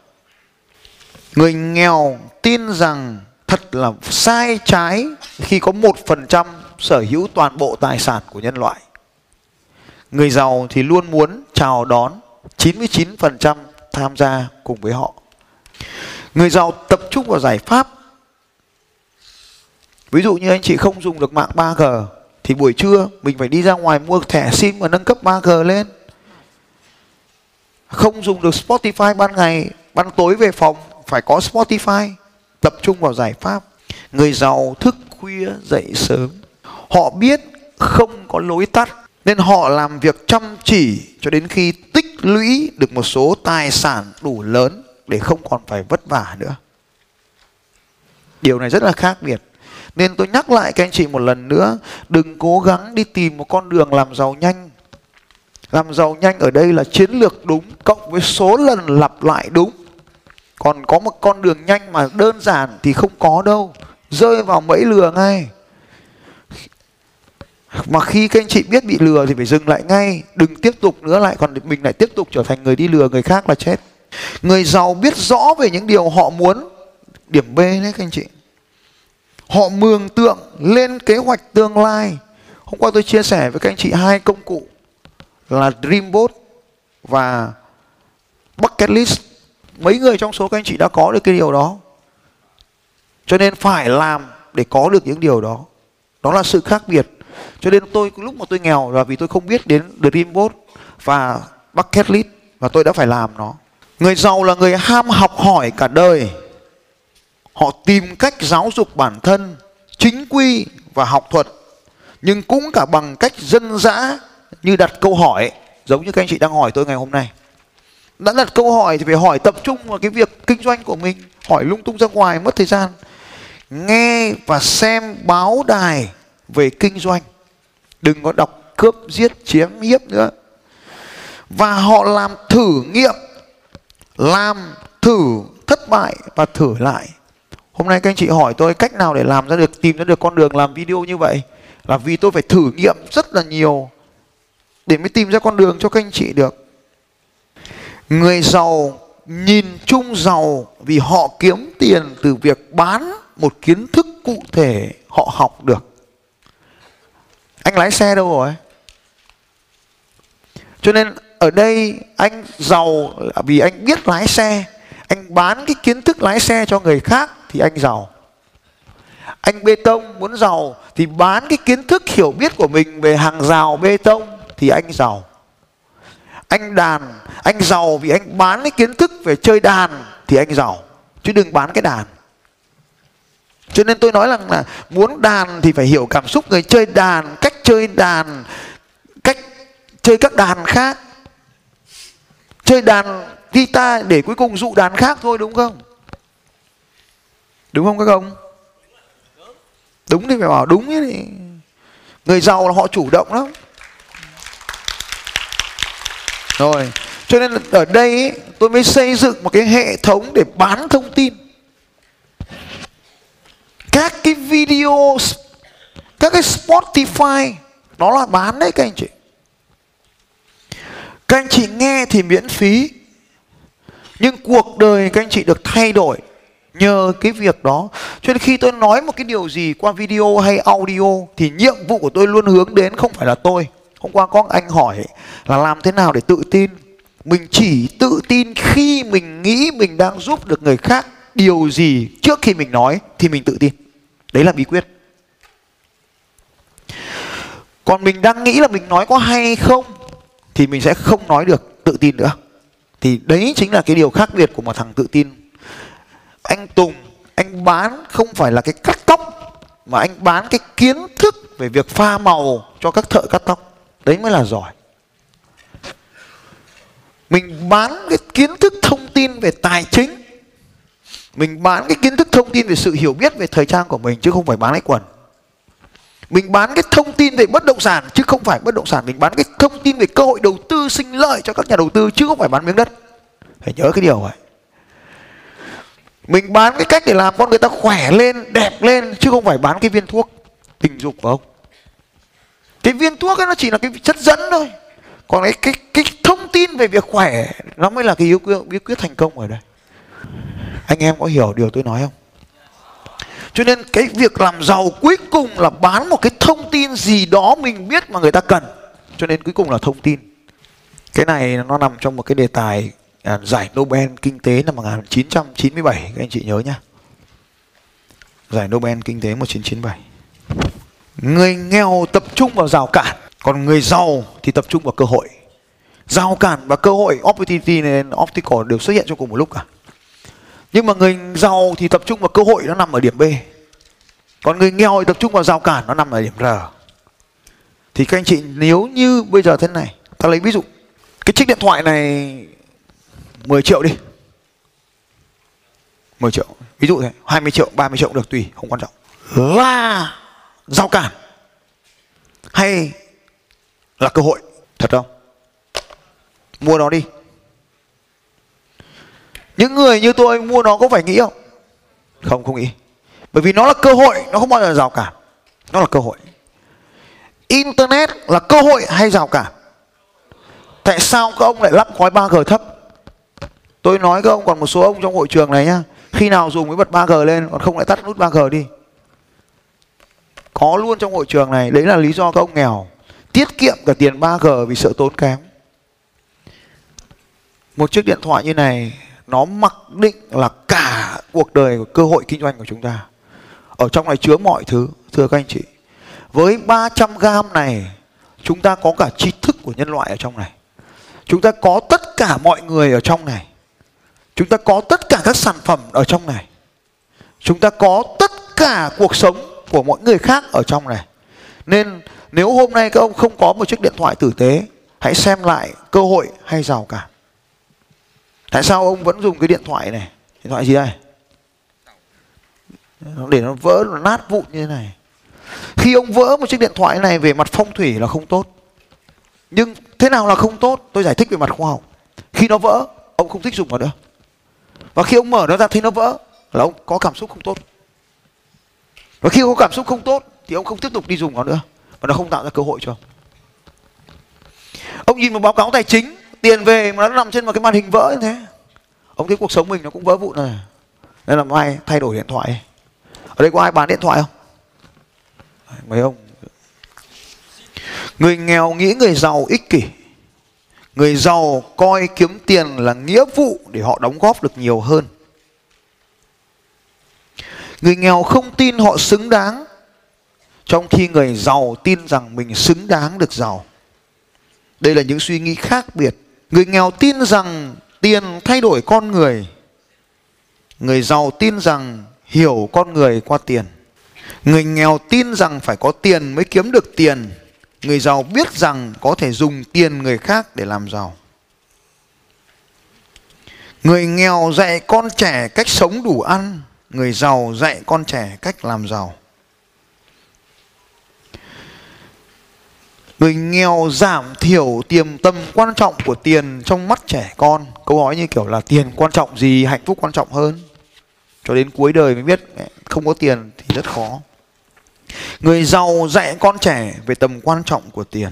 Người nghèo tin rằng thật là sai trái khi có một phần trăm sở hữu toàn bộ tài sản của nhân loại. Người giàu thì luôn muốn chào đón 99% tham gia cùng với họ. Người giàu tập trung vào giải pháp. Ví dụ như anh chị không dùng được mạng 3G thì buổi trưa mình phải đi ra ngoài mua thẻ sim và nâng cấp 3G lên. Không dùng được Spotify ban ngày, ban tối về phòng, phải có Spotify, tập trung vào giải pháp. Người giàu thức khuya dậy sớm. Họ biết không có lối tắt nên họ làm việc chăm chỉ cho đến khi tích tích lũy được một số tài sản đủ lớn để không còn phải vất vả nữa. Điều này rất là khác biệt. Nên tôi nhắc lại các anh chị một lần nữa, đừng cố gắng đi tìm một con đường làm giàu nhanh. Làm giàu nhanh ở đây là chiến lược đúng cộng với số lần lặp lại đúng. Còn có một con đường nhanh mà đơn giản thì không có đâu. Rơi vào bẫy lừa ngay mà khi các anh chị biết bị lừa thì phải dừng lại ngay, đừng tiếp tục nữa lại, còn mình lại tiếp tục trở thành người đi lừa người khác là chết người giàu biết rõ về những điều họ muốn điểm b đấy các anh chị họ mường tượng lên kế hoạch tương lai hôm qua tôi chia sẻ với các anh chị hai công cụ là Dreamboat và Bucket List. Mấy người trong số các anh chị đã có được cái điều đó. Cho nên phải làm để có được những điều đó. Đó là sự khác biệt. Cho nên tôi, lúc mà tôi nghèo là vì tôi không biết đến Dreamboat và Bucket List và tôi đã phải làm nó. Người giàu là người ham học hỏi cả đời. Họ tìm cách giáo dục bản thân, chính quy và học thuật, nhưng cũng cả bằng cách dân dã như đặt câu hỏi, giống như các anh chị đang hỏi tôi ngày hôm nay đã đặt câu hỏi thì phải hỏi tập trung vào cái việc kinh doanh của mình, hỏi lung tung ra ngoài mất thời gian, nghe và xem báo đài về kinh doanh. Đừng có đọc cướp, giết, chiếm hiếp nữa. Và họ làm thử nghiệm, làm thử thất bại và thử lại. Hôm nay các anh chị hỏi tôi cách nào để làm ra được, tìm ra được con đường làm video như vậy? Là vì tôi phải thử nghiệm rất là nhiều để mới tìm ra con đường cho các anh chị được. Người giàu nhìn chung giàu vì họ kiếm tiền từ việc bán một kiến thức cụ thể họ học được anh lái xe đâu rồi? Cho nên ở đây anh giàu là vì anh biết lái xe. Anh bán cái kiến thức lái xe cho người khác thì anh giàu. Anh bê tông muốn giàu thì bán cái kiến thức hiểu biết của mình về hàng rào bê tông thì anh giàu. Anh đàn, anh giàu vì anh bán cái kiến thức về chơi đàn thì anh giàu. Chứ đừng bán cái đàn cho nên tôi nói rằng là muốn đàn thì phải hiểu cảm xúc người chơi đàn cách chơi đàn cách chơi các đàn khác. Chơi đàn guitar để cuối cùng dụ đàn khác thôi đúng không? Đúng không các ông? Đúng thì phải bảo đúng thì. Người giàu là họ chủ động lắm. Rồi cho nên ở đây ý, tôi mới xây dựng một cái hệ thống để bán thông tin các cái video các cái Spotify, nó là bán đấy các anh chị. Các anh chị nghe thì miễn phí, nhưng cuộc đời các anh chị được thay đổi nhờ cái việc đó. Cho nên khi tôi nói một cái điều gì qua video hay audio thì nhiệm vụ của tôi luôn hướng đến không phải là tôi. Hôm qua có anh hỏi là làm thế nào để tự tin. Mình chỉ tự tin khi mình nghĩ mình đang giúp được người khác điều gì trước khi mình nói thì mình tự tin đấy là bí quyết. Còn mình đang nghĩ là mình nói có hay không, thì mình sẽ không nói được tự tin nữa. Thì đấy chính là cái điều khác biệt của một thằng tự tin. Anh Tùng, anh bán không phải là cái cắt tóc, mà anh bán cái kiến thức về việc pha màu cho các thợ cắt tóc. Đấy mới là giỏi. Mình bán cái kiến thức thông tin về tài chính mình bán cái kiến thức thông tin về sự hiểu biết về thời trang của mình chứ không phải bán cái quần. Mình bán cái thông tin về bất động sản chứ không phải bất động sản. Mình bán cái thông tin về cơ hội đầu tư sinh lợi cho các nhà đầu tư chứ không phải bán miếng đất. Phải nhớ cái điều này mình bán cái cách để làm con người ta khỏe lên đẹp lên chứ không phải bán cái viên thuốc tình dục phải không cái viên thuốc ấy nó chỉ là cái chất dẫn thôi. Còn cái cái cái thông tin về việc khỏe nó mới là cái yếu quyết, bí quyết thành công ở đây anh em có hiểu điều tôi nói không? Cho nên cái việc làm giàu cuối cùng là bán một cái thông tin gì đó mình biết mà người ta cần. Cho nên cuối cùng là thông tin. Cái này nó nằm trong một cái đề tài à, giải Nobel kinh tế năm 1997 các anh chị nhớ nhá. Giải Nobel kinh tế 1997 người nghèo tập trung vào rào cản còn người giàu thì tập trung vào cơ hội. Rào cản và cơ hội opportunity này obstacle đều xuất hiện trong cùng một lúc cả nhưng mà người giàu thì tập trung vào cơ hội nó nằm ở điểm B. Còn người nghèo thì tập trung vào rào cản nó nằm ở điểm R. Thì các anh chị, nếu như bây giờ thế này, ta lấy ví dụ, cái chiếc điện thoại này 10 triệu đi. 10 triệu, ví dụ thế 20 triệu 30 triệu cũng được, tùy, không quan trọng. Là rào cản hay là cơ hội, thật không? Mua nó đi những người như tôi mua nó có phải nghĩ không? Không không nghĩ. Bởi vì nó là cơ hội, nó không bao giờ là rào cản. Nó là cơ hội. Internet là cơ hội hay rào cản? Tại sao các ông lại lắp khói 3G thấp? Tôi nói các ông còn một số ông trong hội trường này nhá. Khi nào dùng mới bật 3G lên, còn không lại tắt nút 3G đi. Có luôn trong hội trường này, đấy là lý do các ông nghèo. Tiết kiệm cả tiền 3G vì sợ tốn kém. Một chiếc điện thoại như này nó mặc định là cả cuộc đời của cơ hội kinh doanh của chúng ta. Ở trong này chứa mọi thứ, thưa các anh chị. Với 300 gram này, chúng ta có cả tri thức của nhân loại ở trong này. Chúng ta có tất cả mọi người ở trong này. Chúng ta có tất cả các sản phẩm ở trong này. Chúng ta có tất cả cuộc sống của mọi người khác ở trong này. Nên nếu hôm nay các ông không có một chiếc điện thoại tử tế, hãy xem lại cơ hội hay rào cản tại sao ông vẫn dùng cái điện thoại này? Điện thoại gì đây? Để nó vỡ, nó nát vụn như thế này. Khi ông vỡ một chiếc điện thoại này về mặt phong thủy là không tốt. Nhưng thế nào là không tốt? Tôi giải thích về mặt khoa học. Khi nó vỡ, ông không thích dùng nó nữa. Và khi ông mở nó ra thấy nó vỡ, là ông có cảm xúc không tốt. Và khi có cảm xúc không tốt, thì ông không tiếp tục đi dùng nó nữa. Và nó không tạo ra cơ hội cho ông. Ông nhìn một báo cáo tài chính tiền về mà nó nằm trên một cái màn hình vỡ như thế. Ông thấy cuộc sống mình nó cũng vỡ vụn rồi. Nên là mai thay đổi điện thoại. Ở đây có ai bán điện thoại không? Mấy ông. Người nghèo nghĩ người giàu ích kỷ. Người giàu coi kiếm tiền là nghĩa vụ để họ đóng góp được nhiều hơn. Người nghèo không tin họ xứng đáng, trong khi người giàu tin rằng mình xứng đáng được giàu. Đây là những suy nghĩ khác biệt người nghèo tin rằng tiền thay đổi con người. Người giàu tin rằng hiểu con người qua tiền. Người nghèo tin rằng phải có tiền mới kiếm được tiền. Người giàu biết rằng có thể dùng tiền người khác để làm giàu. Người nghèo dạy con trẻ cách sống đủ ăn. Người giàu dạy con trẻ cách làm giàu. Người nghèo giảm thiểu tiềm tâm quan trọng của tiền trong mắt trẻ con. Câu hỏi như kiểu là tiền quan trọng gì hạnh phúc quan trọng hơn? Cho đến cuối đời mới biết không có tiền thì rất khó. Người giàu dạy con trẻ về tầm quan trọng của tiền.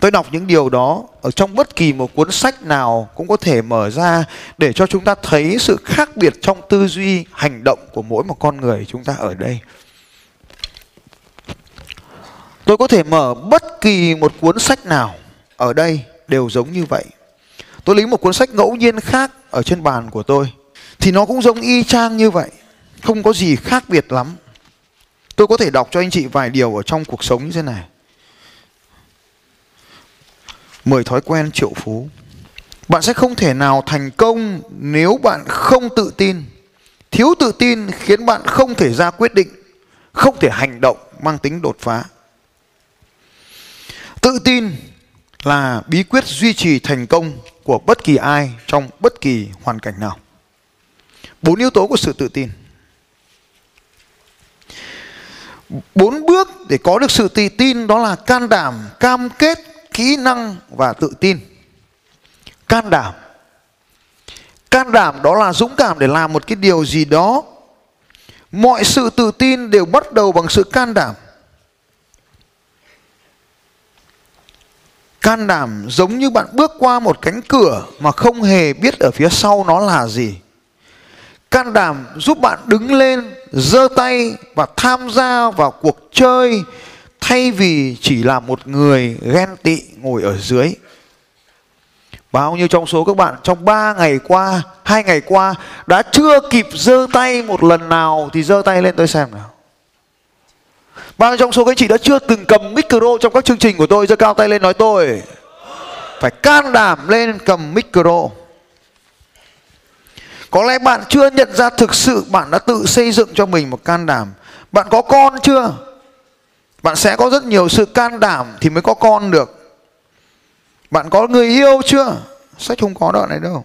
Tôi đọc những điều đó ở trong bất kỳ một cuốn sách nào cũng có thể mở ra để cho chúng ta thấy sự khác biệt trong tư duy, hành động của mỗi một con người chúng ta ở đây. Tôi có thể mở bất kỳ một cuốn sách nào ở đây đều giống như vậy. Tôi lấy một cuốn sách ngẫu nhiên khác ở trên bàn của tôi thì nó cũng giống y chang như vậy, không có gì khác biệt lắm. Tôi có thể đọc cho anh chị vài điều ở trong cuộc sống như thế này. Mười thói quen triệu phú. Bạn sẽ không thể nào thành công nếu bạn không tự tin. Thiếu tự tin khiến bạn không thể ra quyết định, không thể hành động mang tính đột phá. Tự tin là bí quyết duy trì thành công của bất kỳ ai trong bất kỳ hoàn cảnh nào. Bốn yếu tố của sự tự tin. Bốn bước để có được sự tự tin đó là can đảm, cam kết, kỹ năng và tự tin. Can đảm. Can đảm đó là dũng cảm để làm một cái điều gì đó. Mọi sự tự tin đều bắt đầu bằng sự can đảm. Can đảm giống như bạn bước qua một cánh cửa mà không hề biết ở phía sau nó là gì. Can đảm giúp bạn đứng lên, giơ tay và tham gia vào cuộc chơi thay vì chỉ là một người ghen tị ngồi ở dưới. Bao nhiêu trong số các bạn trong 3 ngày qua, hai ngày qua đã chưa kịp giơ tay một lần nào thì giơ tay lên tôi xem nào. Bao nhiêu trong số các anh chị đã chưa từng cầm micro trong các chương trình của tôi, giơ cao tay lên nói tôi. Phải can đảm lên cầm micro. Có lẽ bạn chưa nhận ra thực sự bạn đã tự xây dựng cho mình một can đảm. Bạn có con chưa? Bạn sẽ có rất nhiều sự can đảm thì mới có con được. Bạn có người yêu chưa? Sách không có đoạn này đâu.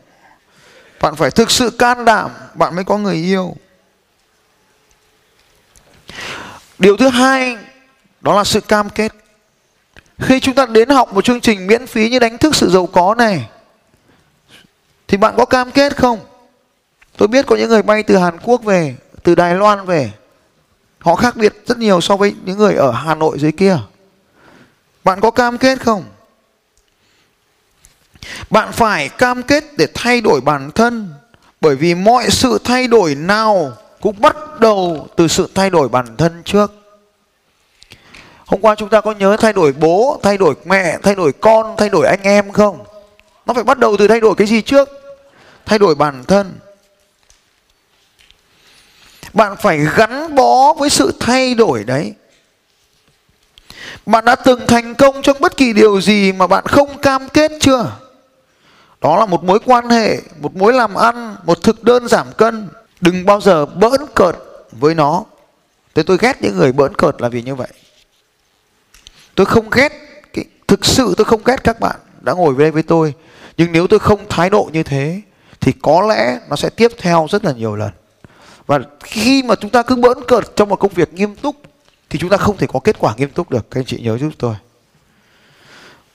Bạn phải thực sự can đảm, bạn mới có người yêu. Điều thứ hai đó là sự cam kết. Khi chúng ta đến học một chương trình miễn phí như đánh thức sự giàu có này thì bạn có cam kết không? Tôi biết có những người bay từ Hàn Quốc về, từ Đài Loan về. Họ khác biệt rất nhiều so với những người ở Hà Nội dưới kia. Bạn có cam kết không? Bạn phải cam kết để thay đổi bản thân bởi vì mọi sự thay đổi nào cũng bắt đầu từ sự thay đổi bản thân trước. Hôm qua chúng ta có nhớ thay đổi bố, thay đổi mẹ, thay đổi con, thay đổi anh em không? Nó phải bắt đầu từ thay đổi cái gì trước? Thay đổi bản thân. Bạn phải gắn bó với sự thay đổi đấy. Bạn đã từng thành công trong bất kỳ điều gì mà bạn không cam kết chưa? Đó là một mối quan hệ, một mối làm ăn, một thực đơn giảm cân. Đừng bao giờ bỡn cợt với nó. Thế tôi ghét những người bỡn cợt là vì như vậy. Tôi không ghét, cái, thực sự tôi không ghét các bạn đã ngồi đây với tôi. Nhưng nếu tôi không thái độ như thế thì có lẽ nó sẽ tiếp theo rất là nhiều lần. Và khi mà chúng ta cứ bỡn cợt trong một công việc nghiêm túc thì chúng ta không thể có kết quả nghiêm túc được. Các anh chị nhớ giúp tôi.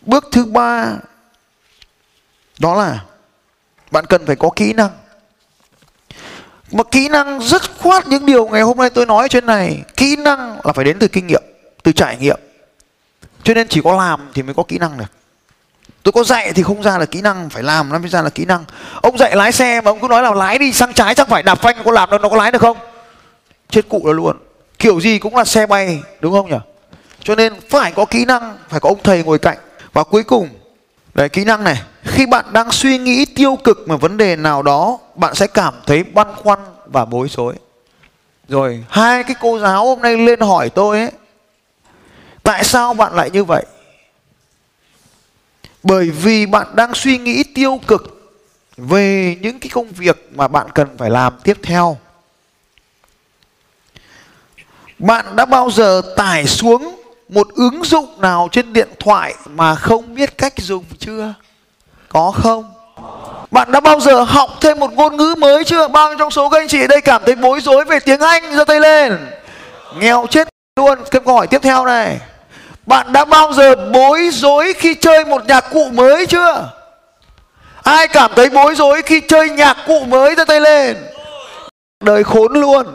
Bước thứ ba đó là bạn cần phải có kỹ năng. Mà kỹ năng rất khoát những điều ngày hôm nay tôi nói trên này. Kỹ năng là phải đến từ kinh nghiệm, từ trải nghiệm. Cho nên chỉ có làm thì mới có kỹ năng được. Tôi có dạy thì không ra là kỹ năng, phải làm nó mới ra là kỹ năng. Ông dạy lái xe mà ông cứ nói là lái đi sang trái chắc phải đạp phanh có làm đâu nó có lái được không? Chết cụ là luôn. Kiểu gì cũng là xe bay, đúng không nhỉ? Cho nên phải có kỹ năng, phải có ông thầy ngồi cạnh. Và cuối cùng, đấy kỹ năng này, khi bạn đang suy nghĩ tiêu cực về vấn đề nào đó, bạn sẽ cảm thấy băn khoăn và bối rối. Rồi, hai cái cô giáo hôm nay lên hỏi tôi ấy, tại sao bạn lại như vậy? Bởi vì bạn đang suy nghĩ tiêu cực về những cái công việc mà bạn cần phải làm tiếp theo. Bạn đã bao giờ tải xuống một ứng dụng nào trên điện thoại mà không biết cách dùng chưa? Có không? Bạn đã bao giờ học thêm một ngôn ngữ mới chưa? Bao nhiêu trong số các anh chị ở đây cảm thấy bối rối về tiếng Anh giơ tay lên. Nghèo chết luôn. Câu hỏi tiếp theo này. Bạn đã bao giờ bối rối khi chơi một nhạc cụ mới chưa? Ai cảm thấy bối rối khi chơi nhạc cụ mới giơ tay lên? Đời khốn luôn.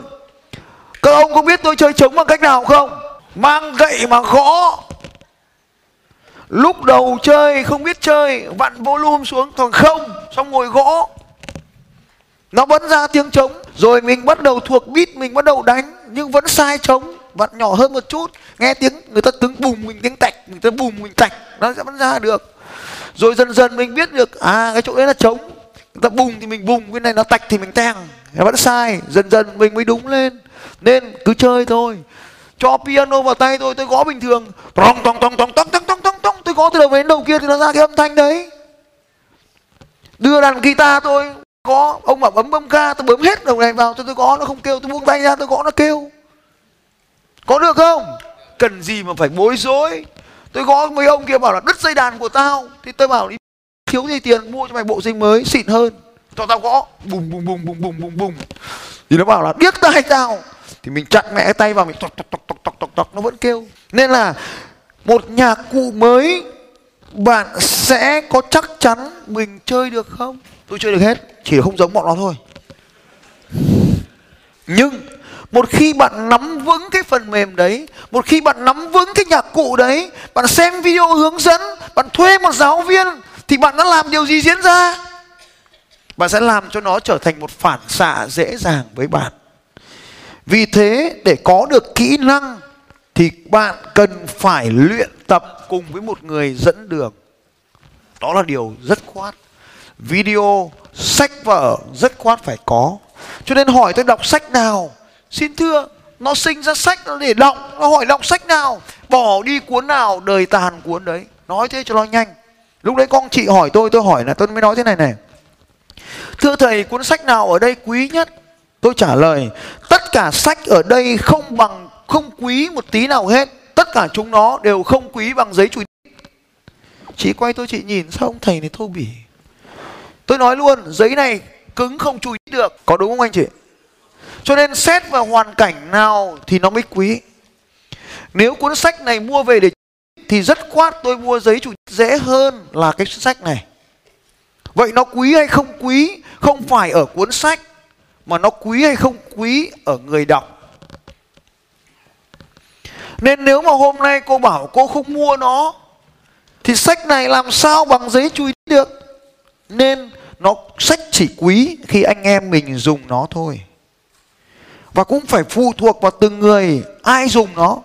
Các ông có biết tôi chơi trống bằng cách nào không? Mang gậy mà gõ. lúc đầu chơi không biết chơi, vặn volume xuống, còn không, xong ngồi gõ. Nó vẫn ra tiếng trống, rồi mình bắt đầu thuộc beat, mình bắt đầu đánh, nhưng vẫn sai trống, vặn nhỏ hơn một chút. Nghe tiếng, người ta tiếng bùm, mình tiếng tạch người ta bùm, mình tạch, nó sẽ vẫn ra được. Rồi dần dần mình biết được à cái chỗ đấy là trống. Người ta bùng thì mình bùng cái này nó tạch thì mình teng nó vẫn sai, dần dần mình mới đúng lên. Nên cứ chơi thôi cho piano vào tay tôi tôi gõ bình thường. Tong tong tong tong tong tong tong tong tong tôi gõ từ đầu đến đầu kia thì nó ra cái âm thanh đấy. Đưa đàn guitar tôi, gõ. Ông bảo bấm bấm ca, tôi bấm hết đầu này vào tôi tôi gõ, nó không kêu, tôi buông tay ra, tôi gõ, nó kêu. Có được không? Cần gì mà phải bối rối? Tôi gõ mấy ông kia bảo là, đứt dây đàn của tao. Thì tôi bảo, đi, thiếu gì tiền, mua cho mày bộ dây mới, xịn hơn. Cho tao gõ. Bùng bùng bùng bùng bùng bùng bùng thì nó bảo là, điếc tai tao thì mình chặn mẹ tay vào, mình tọc tọc tọc tọc tọc tọc tọc nó vẫn kêu. Nên là một nhạc cụ mới, bạn sẽ có chắc chắn mình chơi được không? Tôi chơi được hết, chỉ không giống bọn nó thôi. Nhưng một khi bạn nắm vững cái phần mềm đấy, một khi bạn nắm vững cái nhạc cụ đấy, bạn xem video hướng dẫn, bạn thuê một giáo viên, thì bạn đã làm điều gì diễn ra? Bạn sẽ làm cho nó trở thành một phản xạ dễ dàng với bạn vì thế, để có được kỹ năng, thì bạn cần phải luyện tập cùng với một người dẫn đường. Đó là điều rất khoát. Video sách vở rất khoát phải có. Cho nên hỏi tôi đọc sách nào? Xin thưa, nó sinh ra sách nó để đọc, nó hỏi đọc sách nào? Bỏ đi cuốn nào, đời tàn cuốn đấy. Nói thế cho nó nhanh. Lúc đấy con chị hỏi tôi tôi hỏi là, tôi mới nói thế này này. Thưa thầy, cuốn sách nào ở đây quý nhất? Tôi trả lời, tất cả sách ở đây không bằng, không quý một tí nào hết. Tất cả chúng nó đều không quý bằng giấy chùi chị quay tôi, chị nhìn, sao ông thầy này thô bỉ? Tôi nói luôn, giấy này cứng không chùi được. Có đúng không anh chị? Cho nên xét vào hoàn cảnh nào thì nó mới quý. Nếu cuốn sách này mua về để thì rất khoát tôi mua giấy chủ dễ hơn là cái sách này. Vậy nó quý hay không quý không phải ở cuốn sách mà nó quý hay không quý ở người đọc. Nên nếu mà hôm nay cô bảo cô không mua nó, thì sách này làm sao bằng giấy chùi được? Nên nó, sách chỉ quý khi anh em mình dùng nó thôi. Và cũng phải phụ thuộc vào từng người ai dùng nó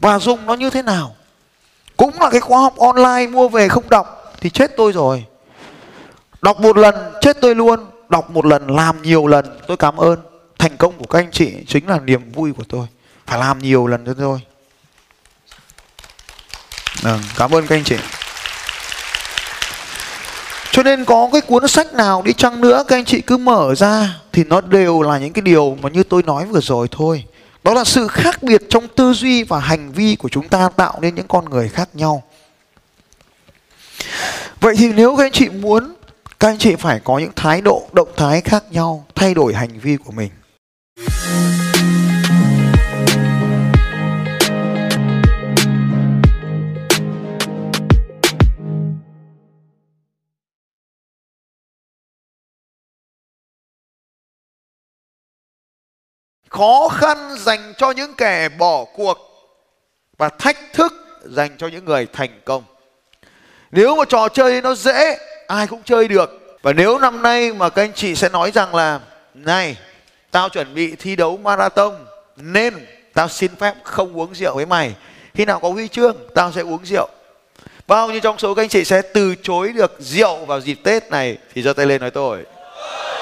và dùng nó như thế nào. Cũng là cái khóa học online mua về không đọc thì chết tôi rồi. Đọc một lần, chết tôi luôn đọc một lần làm nhiều lần tôi cảm ơn. Thành công của các anh chị chính là niềm vui của tôi. Phải làm nhiều lần cho tôi. Ừ, cảm ơn các anh chị. Cho nên có cái cuốn sách nào đi chăng nữa các anh chị cứ mở ra thì nó đều là những cái điều mà như tôi nói vừa rồi thôi. Đó là sự khác biệt trong tư duy và hành vi của chúng ta tạo nên những con người khác nhau. Vậy thì nếu các anh chị muốn các anh chị phải có những thái độ, động thái khác nhau, thay đổi hành vi của mình. Khó khăn dành cho những kẻ bỏ cuộc và thách thức dành cho những người thành công. Nếu mà trò chơi nó dễ ai cũng chơi được. Và nếu năm nay mà các anh chị sẽ nói rằng là, này, tao chuẩn bị thi đấu marathon, nên tao xin phép không uống rượu với mày. Khi nào có huy chương, tao sẽ uống rượu. Bao nhiêu trong số các anh chị sẽ từ chối được rượu vào dịp tết này thì giơ tay lên nói tôi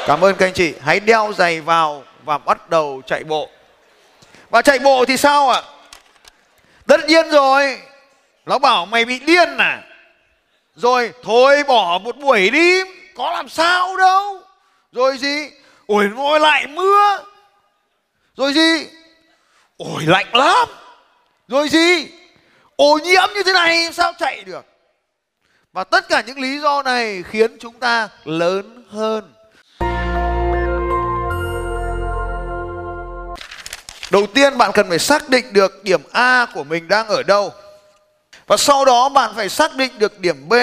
cảm ơn các anh chị. Hãy đeo giày vào và bắt đầu chạy bộ. Và chạy bộ thì sao ạ? À? tất nhiên rồi. Nó bảo mày bị điên à? Rồi, thôi bỏ một buổi đi. Có làm sao đâu. Rồi gì? Ôi, ngồi lại mưa. Rồi gì? Ôi, lạnh lắm. Rồi gì? Ô nhiễm như thế này sao chạy được? Và tất cả những lý do này khiến chúng ta lớn hơn. Đầu tiên, bạn cần phải xác định được điểm a của mình đang ở đâu và sau đó bạn phải xác định được điểm b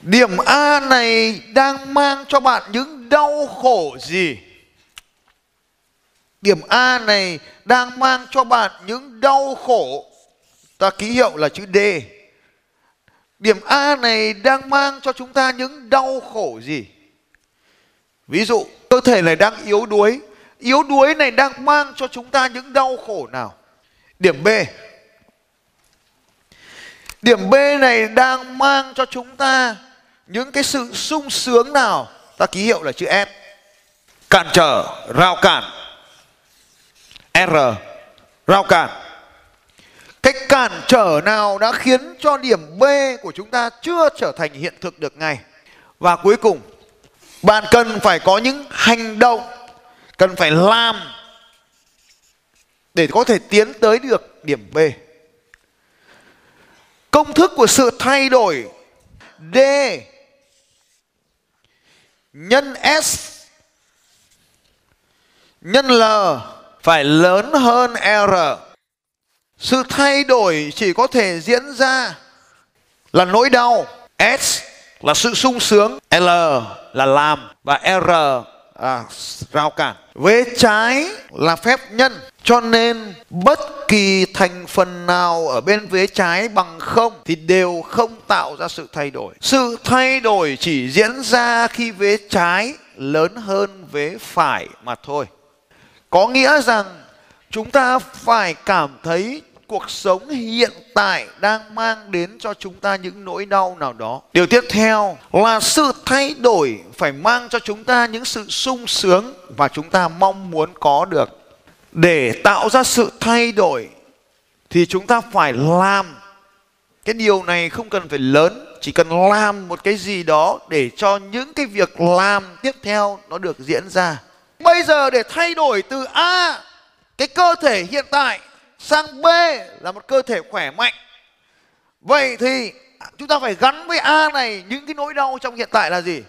điểm a này đang mang cho bạn những đau khổ gì điểm a này đang mang cho bạn những đau khổ ta ký hiệu là chữ D. Điểm A này đang mang cho chúng ta những đau khổ gì? Ví dụ, cơ thể này đang yếu đuối. Yếu đuối này đang mang cho chúng ta những đau khổ nào? Điểm B. Điểm B này đang mang cho chúng ta những cái sự sung sướng nào? Ta ký hiệu là chữ S. Cản trở, rào cản. R, rào cản. Cái cản trở nào đã khiến cho điểm B của chúng ta chưa trở thành hiện thực được ngay? Và cuối cùng, bạn cần phải có những hành động, cần phải làm để có thể tiến tới được điểm B. Công thức của sự thay đổi D nhân S nhân L phải lớn hơn R. Sự thay đổi chỉ có thể diễn ra là nỗi đau. S là sự sung sướng. L là làm. Và R là rào cản. Vế trái là phép nhân. Cho nên, bất kỳ thành phần nào ở bên vế trái bằng không thì đều không tạo ra sự thay đổi. Sự thay đổi chỉ diễn ra khi vế trái lớn hơn vế phải mà thôi. Có nghĩa rằng chúng ta phải cảm thấy cuộc sống hiện tại đang mang đến cho chúng ta những nỗi đau nào đó. Điều tiếp theo là sự thay đổi phải mang cho chúng ta những sự sung sướng và chúng ta mong muốn có được. Để tạo ra sự thay đổi thì chúng ta phải làm cái điều này không cần phải lớn, chỉ cần làm một cái gì đó để cho những cái việc làm tiếp theo nó được diễn ra bây giờ để thay đổi từ a, cái cơ thể hiện tại, sang B là một cơ thể khỏe mạnh. Vậy thì chúng ta phải gắn với A này, những cái nỗi đau trong hiện tại là gì?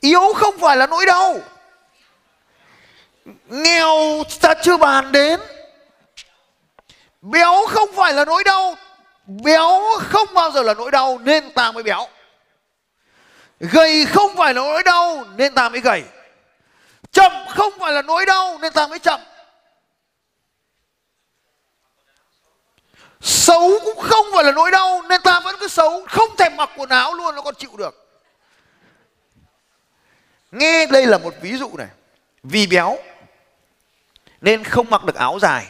Yếu không phải là nỗi đau. Nghèo ta chưa bàn đến. Béo không phải là nỗi đau. Béo không bao giờ là nỗi đau nên ta mới béo. Gầy không phải là nỗi đau nên ta mới gầy. Chậm không phải là nỗi đau nên ta mới chậm. Xấu cũng không phải là nỗi đau nên ta vẫn cứ xấu, không thèm mặc quần áo luôn nó còn chịu được. Nghe đây là một ví dụ này. Vì béo nên không mặc được áo dài.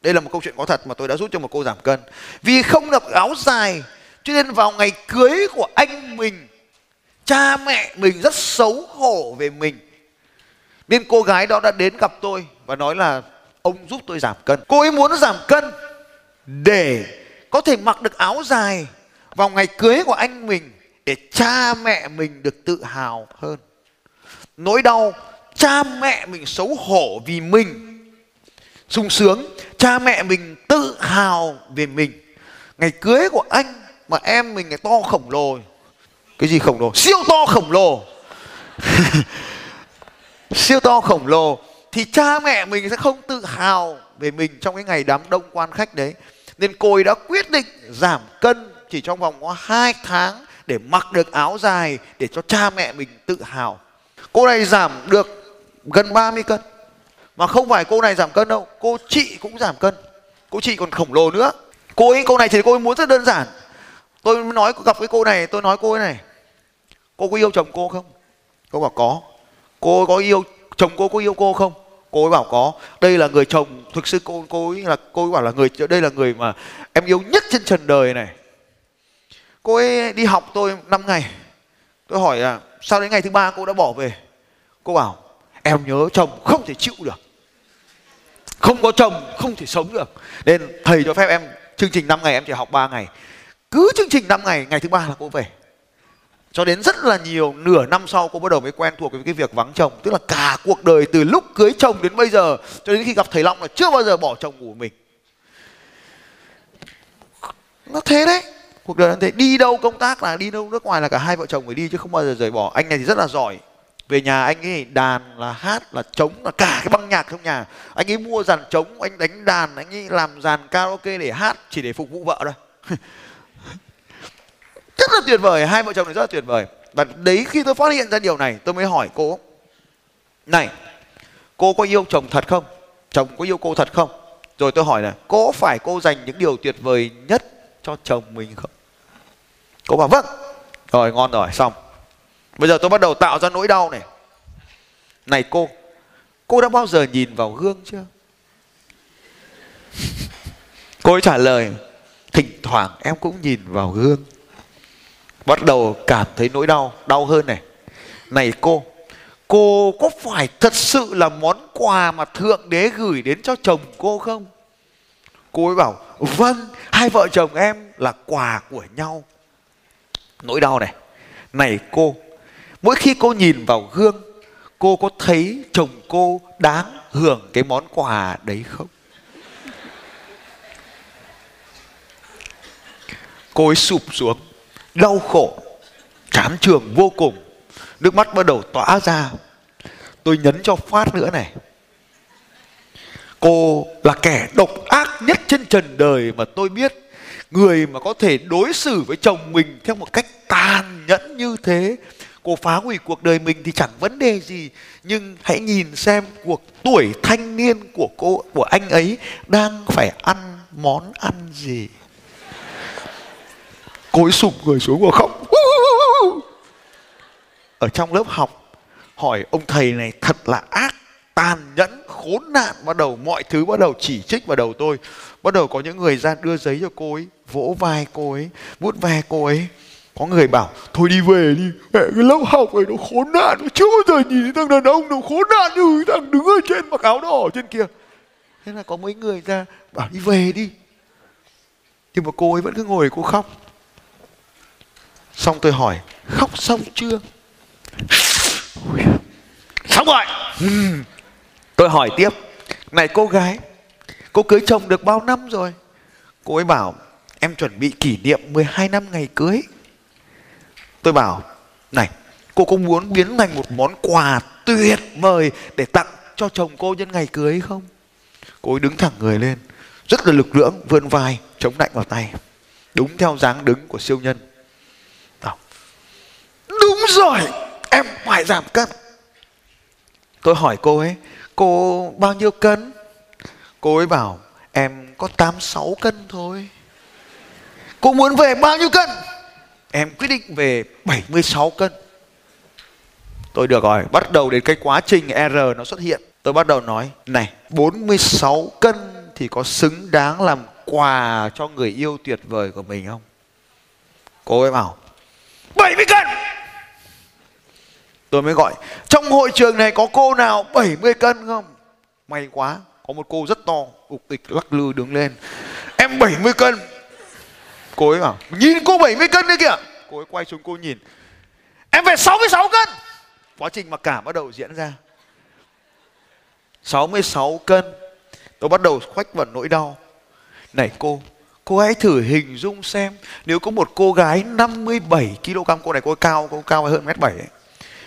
Đây là một câu chuyện có thật mà tôi đã giúp cho một cô giảm cân. Vì không được áo dài, cho nên vào ngày cưới của anh mình, cha mẹ mình rất xấu hổ về mình nên cô gái đó đã đến gặp tôi và nói là, ông giúp tôi giảm cân cô ấy muốn giảm cân để có thể mặc được áo dài vào ngày cưới của anh mình, để cha mẹ mình được tự hào hơn nỗi đau, cha mẹ mình xấu hổ vì mình sung sướng, cha mẹ mình tự hào về mình. Ngày cưới của anh mà em mình ngày to khổng lồ. Cái gì khổng lồ? Siêu to khổng lồ. Siêu to khổng lồ. Thì cha mẹ mình sẽ không tự hào về mình trong cái ngày đám đông quan khách đấy. Nên cô ấy đã quyết định giảm cân chỉ trong vòng có hai tháng để mặc được áo dài để cho cha mẹ mình tự hào. Cô này giảm được gần 30 cân mà không phải cô này giảm cân đâu, cô chị cũng giảm cân. Cô chị còn khổng lồ nữa. Cô ấy, cô này thì cô ấy muốn rất đơn giản. Tôi nói, gặp cái cô này, tôi nói cô ấy này, cô có yêu chồng cô không? Cô bảo, có. Cô có yêu chồng cô, có yêu cô không? Cô ấy bảo, có. Đây là người chồng, thực sự cô cô ấy là, cô ấy bảo là người, đây là người mà em yêu nhất trên trần đời này. Cô ấy đi học tôi 5 ngày. Tôi hỏi là, sao đến ngày thứ ba cô đã bỏ về? Cô bảo, em nhớ chồng không thể chịu được không có chồng, không thể sống được. Nên thầy cho phép em chương trình 5 ngày em chỉ học 3 ngày. Cứ chương trình 5 ngày ngày thứ ba là cô về. Cho đến rất là nhiều, nửa năm sau cô bắt đầu mới quen thuộc với cái việc vắng chồng. Tức là cả cuộc đời từ lúc cưới chồng đến bây giờ, cho đến khi gặp thầy long là chưa bao giờ bỏ chồng của mình. Nó thế đấy. Cuộc đời nó thế. Đi đâu công tác là đi đâu nước ngoài là cả hai vợ chồng phải đi chứ không bao giờ rời bỏ. Anh này thì rất là giỏi về nhà anh ấy, đàn là hát, là trống, là cả cái băng nhạc trong nhà. Anh ấy mua dàn trống, anh đánh đàn, anh ấy làm dàn karaoke để hát, chỉ để phục vụ vợ thôi. Rất là tuyệt vời, hai vợ chồng này rất là tuyệt vời. Và đấy, khi tôi phát hiện ra điều này, tôi mới hỏi cô, này, cô có yêu chồng thật không? Chồng có yêu cô thật không? Rồi tôi hỏi là, có phải cô dành những điều tuyệt vời nhất cho chồng mình không? Cô bảo vâng. Rồi, ngon rồi, xong bây giờ tôi bắt đầu tạo ra nỗi đau này. Này cô cô đã bao giờ nhìn vào gương chưa? Cô ấy trả lời, thỉnh thoảng em cũng nhìn vào gương. Bắt đầu cảm thấy nỗi đau đau hơn này. Này cô cô có phải thật sự là món quà mà thượng đế gửi đến cho chồng cô không? Cô ấy bảo vâng hai vợ chồng em là quà của nhau. Nỗi đau này. Này cô mỗi khi cô nhìn vào gương, cô có thấy chồng cô đáng hưởng cái món quà đấy không? Cô ấy sụp xuống, đau khổ, chán trường vô cùng. Nước mắt bắt đầu tỏa ra. Tôi nhấn cho phát nữa này. Cô là kẻ độc ác nhất trên trần đời mà tôi biết. Người mà có thể đối xử với chồng mình theo một cách tàn nhẫn như thế cô phá hủy cuộc đời mình thì chẳng vấn đề gì. Nhưng hãy nhìn xem cuộc tuổi thanh niên của cô, của anh ấy đang phải ăn món ăn gì. Cô ấy sụp người xuống và khóc. Ở trong lớp học, hỏi ông thầy này thật là ác, tàn nhẫn, khốn nạn. Bắt đầu mọi thứ bắt đầu chỉ trích vào đầu tôi. Bắt đầu có những người ra đưa giấy cho cô ấy, vỗ vai cô ấy, vuốt ve cô ấy có người bảo thôi đi về đi mẹ cái lớp học này nó khốn nạn nó chưa bao giờ nhìn thấy thằng đàn ông nó khốn nạn như thằng đứng ở trên mặc áo đỏ trên kia. Thế là có mấy người ra bảo đi về đi. Nhưng mà cô ấy vẫn cứ ngồi cô khóc. Xong tôi hỏi khóc xong chưa? Xong rồi. Tôi hỏi tiếp này cô gái cô cưới chồng được bao năm rồi? Cô ấy bảo em chuẩn bị kỷ niệm 12 năm ngày cưới tôi bảo, này, cô có muốn biến thành một món quà tuyệt vời để tặng cho chồng cô nhân ngày cưới không? Cô ấy đứng thẳng người lên, rất là lực lưỡng, vươn vai, chống lạnh vào tay, đúng theo dáng đứng của siêu nhân. Nào. đúng rồi, em phải giảm cân. Tôi hỏi cô ấy, cô bao nhiêu cân? Cô ấy bảo, em có 86 cân thôi. Cô muốn về bao nhiêu cân? Em quyết định về 76 cân. Tôi được rồi bắt đầu đến cái quá trình R nó xuất hiện. Tôi bắt đầu nói, này 46 cân thì có xứng đáng làm quà cho người yêu tuyệt vời của mình không? Cô ấy bảo 70 cân! Tôi mới gọi, trong hội trường này có cô nào 70 cân không? May quá, có một cô rất to, ục ịch, lắc lư đứng lên. Em 70 cân cô ấy bảo nhìn cô 70 cân đấy kìa. Cô ấy quay xuống cô nhìn. Em về 66 cân. Quá trình mặc cảm bắt đầu diễn ra. 66 cân. Tôi bắt đầu khoách vào nỗi đau. Này cô cô hãy thử hình dung xem nếu có một cô gái 57 kg cô này cô cao cô cao hơn mét bảy ấy.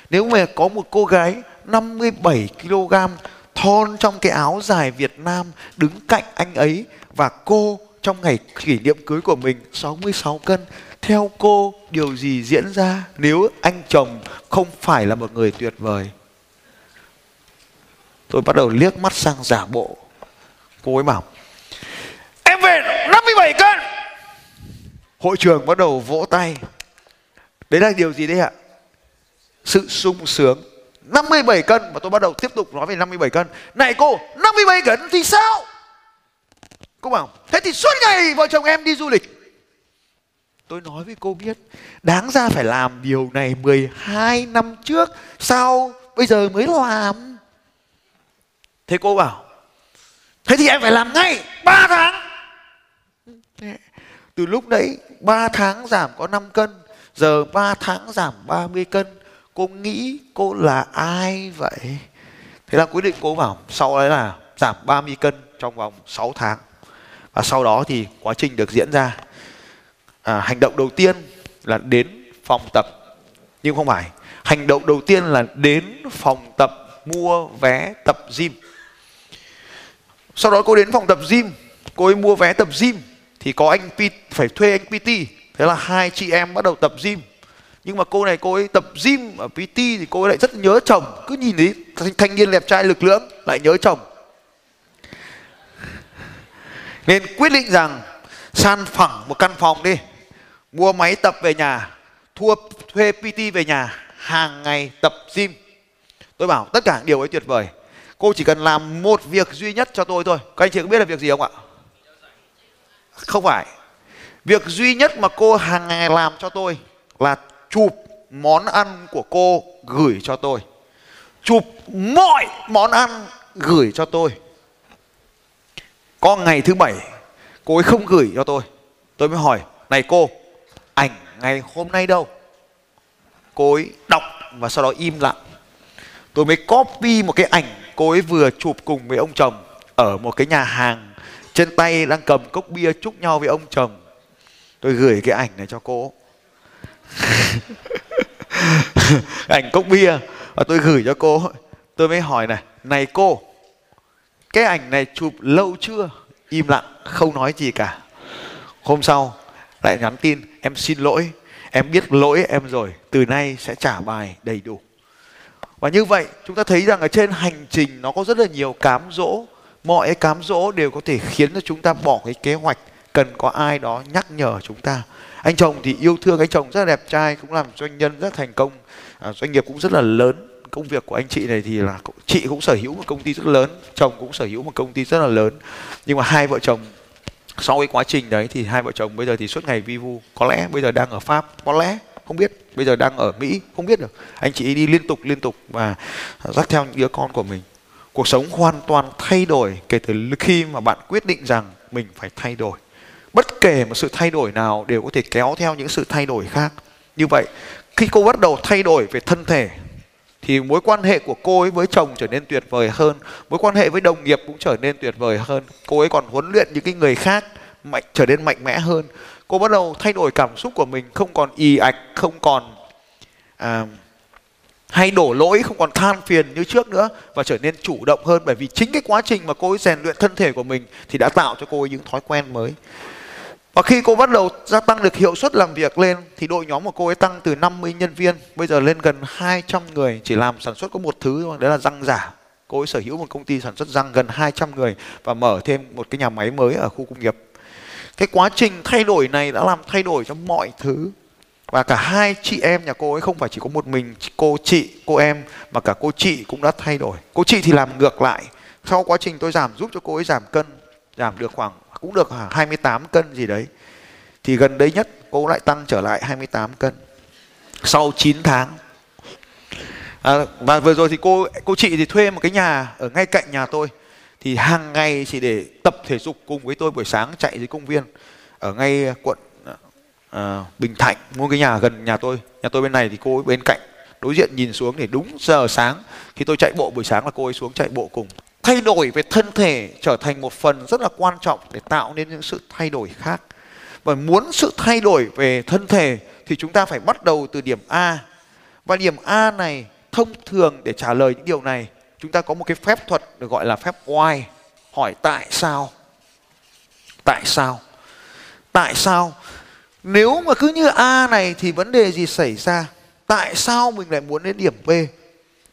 nếu mà có một cô gái 57 kg thon trong cái áo dài Việt Nam đứng cạnh anh ấy và cô trong ngày kỷ niệm cưới của mình 66 cân. Theo cô, điều gì diễn ra nếu anh chồng không phải là một người tuyệt vời? Tôi bắt đầu liếc mắt sang giả bộ. Cô ấy bảo, em về 57 cân. Hội trường bắt đầu vỗ tay. Đấy là điều gì đấy ạ? Sự sung sướng. 57 cân. Và tôi bắt đầu tiếp tục nói về 57 cân. Này cô 57 cân thì sao? Cô bảo, thế thì suốt ngày vợ chồng em đi du lịch. Tôi nói với cô biết, đáng ra phải làm điều này 12 năm trước, sao bây giờ mới làm? Thế cô bảo, thế thì em phải làm ngay 3 tháng. Từ lúc đấy 3 tháng giảm có 5 cân, giờ 3 tháng giảm 30 cân. Cô nghĩ cô là ai vậy? Thế là quyết định cô bảo, sau đấy là giảm 30 cân trong vòng 6 tháng và sau đó thì quá trình được diễn ra à, hành động đầu tiên là đến phòng tập. Nhưng không phải hành động đầu tiên là đến phòng tập mua vé tập gym. Sau đó cô đến phòng tập gym cô ấy mua vé tập gym thì có anh P, phải thuê anh PT thế là hai chị em bắt đầu tập gym. Nhưng mà cô này cô ấy tập gym ở PT thì cô ấy lại rất nhớ chồng. Cứ nhìn thấy thanh niên đẹp trai lực lưỡng lại nhớ chồng nên quyết định rằng san phẳng một căn phòng đi. Mua máy tập về nhà, thua thuê PT về nhà, hàng ngày tập gym. Tôi bảo, tất cả điều ấy tuyệt vời. Cô chỉ cần làm một việc duy nhất cho tôi thôi. Các anh chị có biết là việc gì không ạ? Không phải. Việc duy nhất mà cô hàng ngày làm cho tôi là chụp món ăn của cô gửi cho tôi. Chụp mọi món ăn gửi cho tôi có ngày thứ bảy, cô ấy không gửi cho tôi. Tôi mới hỏi, này cô, ảnh ngày hôm nay đâu? Cô ấy đọc và sau đó im lặng. Tôi mới copy một cái ảnh cô ấy vừa chụp cùng với ông chồng ở một cái nhà hàng trên tay đang cầm cốc bia chúc nhau với ông chồng. Tôi gửi cái ảnh này cho cô. Ảnh cốc bia, và tôi gửi cho cô. Tôi mới hỏi này này cô cái ảnh này chụp lâu chưa? Im lặng không nói gì cả. Hôm sau lại nhắn tin em xin lỗi em biết lỗi em rồi từ nay sẽ trả bài đầy đủ. Và như vậy chúng ta thấy rằng ở trên hành trình nó có rất là nhiều cám dỗ. Mọi cái cám dỗ đều có thể khiến cho chúng ta bỏ cái kế hoạch cần có ai đó nhắc nhở chúng ta. Anh chồng thì yêu thương anh chồng rất là đẹp trai cũng làm doanh nhân rất thành công. À, doanh nghiệp cũng rất là lớn công việc của anh chị này thì là chị cũng sở hữu một công ty rất lớn, chồng cũng sở hữu một công ty rất là lớn. Nhưng mà hai vợ chồng, sau cái quá trình đấy thì hai vợ chồng bây giờ thì suốt ngày vi vu. Có lẽ bây giờ đang ở pháp, có lẽ, không biết. Bây giờ đang ở mỹ, không biết được. Anh chị đi liên tục liên tục và dắt theo những đứa con của mình. Cuộc sống hoàn toàn thay đổi kể từ khi mà bạn quyết định rằng mình phải thay đổi. Bất kể một sự thay đổi nào đều có thể kéo theo những sự thay đổi khác. Như vậy, khi cô bắt đầu thay đổi về thân thể thì mối quan hệ của cô ấy với chồng trở nên tuyệt vời hơn mối quan hệ với đồng nghiệp cũng trở nên tuyệt vời hơn. Cô ấy còn huấn luyện những cái người khác mạnh trở nên mạnh mẽ hơn. Cô bắt đầu thay đổi cảm xúc của mình không còn ì ạch không còn à, hay đổ lỗi không còn than phiền như trước nữa và trở nên chủ động hơn. Bởi vì chính cái quá trình mà cô ấy rèn luyện thân thể của mình thì đã tạo cho cô ấy những thói quen mới và khi cô bắt đầu gia tăng được hiệu suất làm việc lên thì đội nhóm của cô ấy tăng từ 50 nhân viên bây giờ lên gần 200 người chỉ làm sản xuất có một thứ thôi, đấy là răng giả. Cô ấy sở hữu một công ty sản xuất răng gần 200 người và mở thêm một cái nhà máy mới ở khu công nghiệp. Cái quá trình thay đổi này đã làm thay đổi cho mọi thứ. Và cả hai chị em nhà cô ấy không phải chỉ có một mình cô chị, cô em mà cả cô chị cũng đã thay đổi. Cô chị thì làm ngược lại. Sau quá trình tôi giảm giúp cho cô ấy giảm cân, giảm được khoảng cũng được 28 cân gì đấy. Thì gần đây nhất cô lại tăng trở lại 28 cân. Sau 9 tháng. À, và vừa rồi thì cô cô chị thì thuê một cái nhà ở ngay cạnh nhà tôi. Thì hàng ngày chỉ để tập thể dục cùng với tôi buổi sáng chạy dưới công viên ở ngay quận à, Bình Thạnh mua cái nhà gần nhà tôi. Nhà tôi bên này thì cô ấy bên cạnh đối diện nhìn xuống để đúng giờ sáng khi tôi chạy bộ buổi sáng là cô ấy xuống chạy bộ cùng thay đổi về thân thể trở thành một phần rất là quan trọng để tạo nên những sự thay đổi khác. Và muốn sự thay đổi về thân thể thì chúng ta phải bắt đầu từ điểm A. Và điểm A này thông thường để trả lời những điều này, chúng ta có một cái phép thuật được gọi là phép why hỏi tại sao? Tại sao? Tại sao? Nếu mà cứ như A này thì vấn đề gì xảy ra? Tại sao mình lại muốn đến điểm B?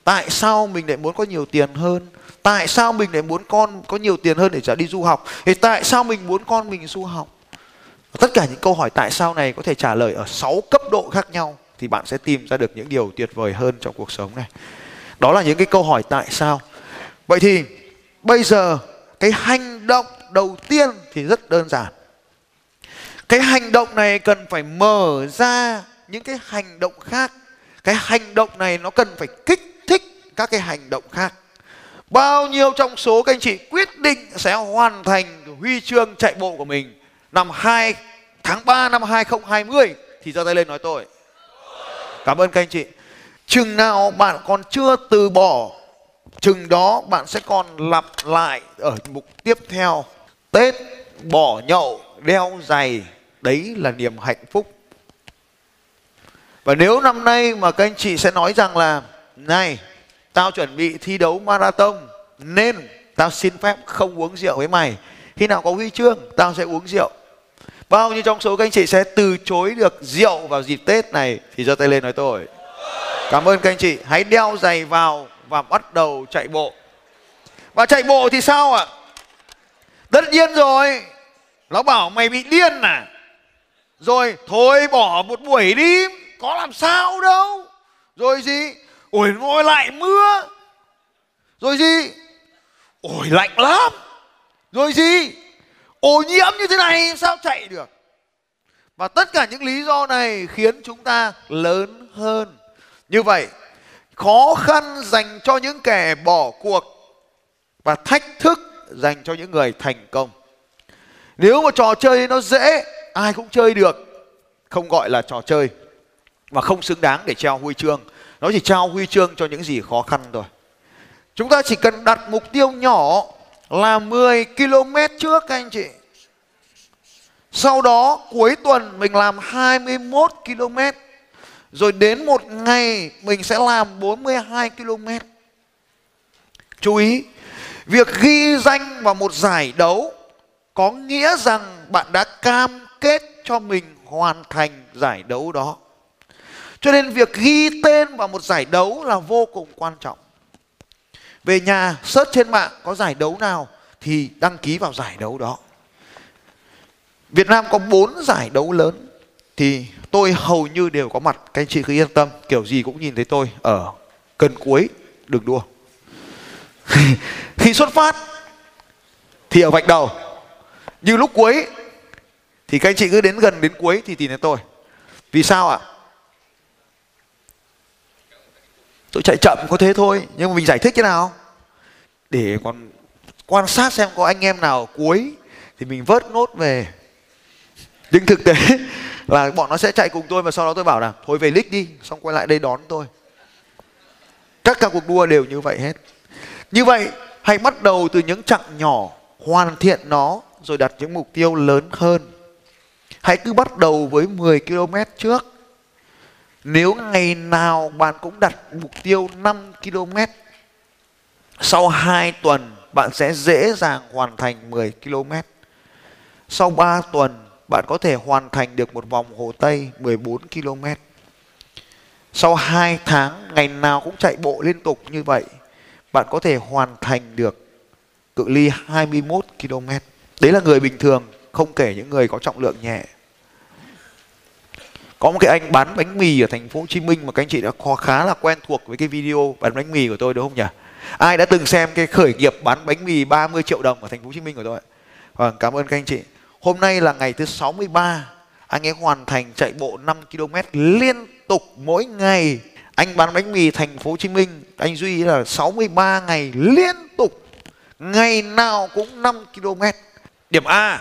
Tại sao mình lại muốn có nhiều tiền hơn? Tại sao mình lại muốn con có nhiều tiền hơn để trả đi du học? Thì tại sao mình muốn con mình du học? Tất cả những câu hỏi tại sao này có thể trả lời ở 6 cấp độ khác nhau thì bạn sẽ tìm ra được những điều tuyệt vời hơn trong cuộc sống này. Đó là những cái câu hỏi tại sao. Vậy thì bây giờ cái hành động đầu tiên thì rất đơn giản. Cái hành động này cần phải mở ra những cái hành động khác. Cái hành động này nó cần phải kích các cái hành động khác Bao nhiêu trong số các anh chị quyết định sẽ hoàn thành huy chương chạy bộ của mình năm 2 tháng 3 năm 2020 thì giơ tay lên nói tôi. Cảm ơn các anh chị. Chừng nào bạn còn chưa từ bỏ, chừng đó bạn sẽ còn lặp lại ở mục tiếp theo. Tết bỏ nhậu, đeo giày, đấy là niềm hạnh phúc. Và nếu năm nay mà các anh chị sẽ nói rằng là này tao chuẩn bị thi đấu marathon, nên tao xin phép không uống rượu với mày. Khi nào có huy chương, tao sẽ uống rượu. Bao nhiêu trong số các anh chị sẽ từ chối được rượu vào dịp tết này thì giơ tay lên nói tôi. Cảm ơn các anh chị. Hãy đeo giày vào và bắt đầu chạy bộ. Và chạy bộ thì sao ạ? Tất nhiên rồi. Nó bảo mày bị điên à? Rồi, thôi bỏ một buổi đi. Có làm sao đâu. Rồi gì? Ôi ngồi lại mưa. Rồi gì? Ôi, lạnh lắm. Rồi gì? Ô nhiễm như thế này sao chạy được? Và tất cả những lý do này khiến chúng ta lớn hơn. Như vậy, khó khăn dành cho những kẻ bỏ cuộc và thách thức dành cho những người thành công. Nếu mà trò chơi nó dễ, ai cũng chơi được. Không gọi là trò chơi và không xứng đáng để treo huy chương nó chỉ trao huy chương cho những gì khó khăn thôi. Chúng ta chỉ cần đặt mục tiêu nhỏ là 10 km trước các anh chị. Sau đó, cuối tuần mình làm 21 km rồi đến một ngày, mình sẽ làm 42 km chú ý, việc ghi danh vào một giải đấu có nghĩa rằng bạn đã cam kết cho mình hoàn thành giải đấu đó cho nên việc ghi tên vào một giải đấu là vô cùng quan trọng. Về nhà search trên mạng có giải đấu nào thì đăng ký vào giải đấu đó. Việt Nam có 4 giải đấu lớn thì tôi hầu như đều có mặt. Các anh chị cứ yên tâm, kiểu gì cũng nhìn thấy tôi ở gần cuối đường đua. Khi xuất phát thì ở vạch đầu. Như lúc cuối thì các anh chị cứ đến gần đến cuối thì tìm thấy tôi. Vì sao ạ? Tôi chạy chậm có thế thôi, nhưng mà mình giải thích thế nào? Để còn quan sát xem có anh em nào cuối thì mình vớt nốt về. Nhưng thực tế là bọn nó sẽ chạy cùng tôi và sau đó tôi bảo là, thôi về lích đi, xong quay lại đây đón tôi. Tất cả cuộc đua đều như vậy hết. Như vậy, hãy bắt đầu từ những chặng nhỏ, hoàn thiện nó, rồi đặt những mục tiêu lớn hơn. Hãy cứ bắt đầu với 10 km trước nếu ngày nào bạn cũng đặt mục tiêu 5 km sau 2 tuần bạn sẽ dễ dàng hoàn thành 10 km sau 3 tuần bạn có thể hoàn thành được một vòng Hồ Tây 14 km. Sau 2 tháng ngày nào cũng chạy bộ liên tục như vậy, bạn có thể hoàn thành được cự ly 21 km. Đấy là người bình thường, không kể những người có trọng lượng nhẹ. Có một cái anh bán bánh mì ở thành phố Hồ Chí Minh mà các anh chị đã khá là quen thuộc với cái video bán bánh mì của tôi đúng không nhỉ? Ai đã từng xem cái khởi nghiệp bán bánh mì 30 triệu đồng ở thành phố Hồ Chí Minh của tôi? Vâng, cảm ơn các anh chị. Hôm nay là ngày thứ 63 Anh ấy hoàn thành chạy bộ 5 km liên tục mỗi ngày Anh bán bánh mì thành phố Hồ Chí Minh Anh Duy là 63 ngày liên tục Ngày nào cũng 5 km Điểm A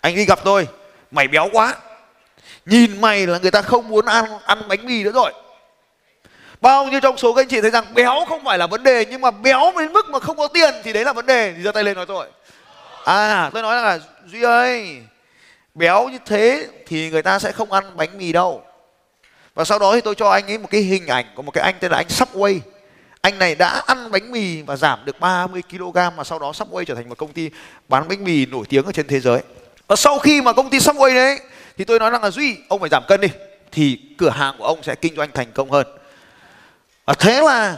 Anh đi gặp tôi Mày béo quá Nhìn mày là người ta không muốn ăn ăn bánh mì nữa rồi. Bao nhiêu trong số các anh chị thấy rằng béo không phải là vấn đề, Nhưng mà béo đến mức mà không có tiền thì đấy là vấn đề. Thì giơ tay lên nói tôi. À tôi nói là Duy ơi, Béo như thế thì người ta sẽ không ăn bánh mì đâu. Và sau đó thì tôi cho anh ấy một cái hình ảnh Của một cái anh tên là anh Subway. Anh này đã ăn bánh mì và giảm được 30kg Mà sau đó Subway trở thành một công ty bán bánh mì nổi tiếng ở trên thế giới. Và sau khi mà công ty Subway đấy thì tôi nói rằng là Duy, ông phải giảm cân đi, Thì cửa hàng của ông sẽ kinh doanh thành công hơn. Và thế là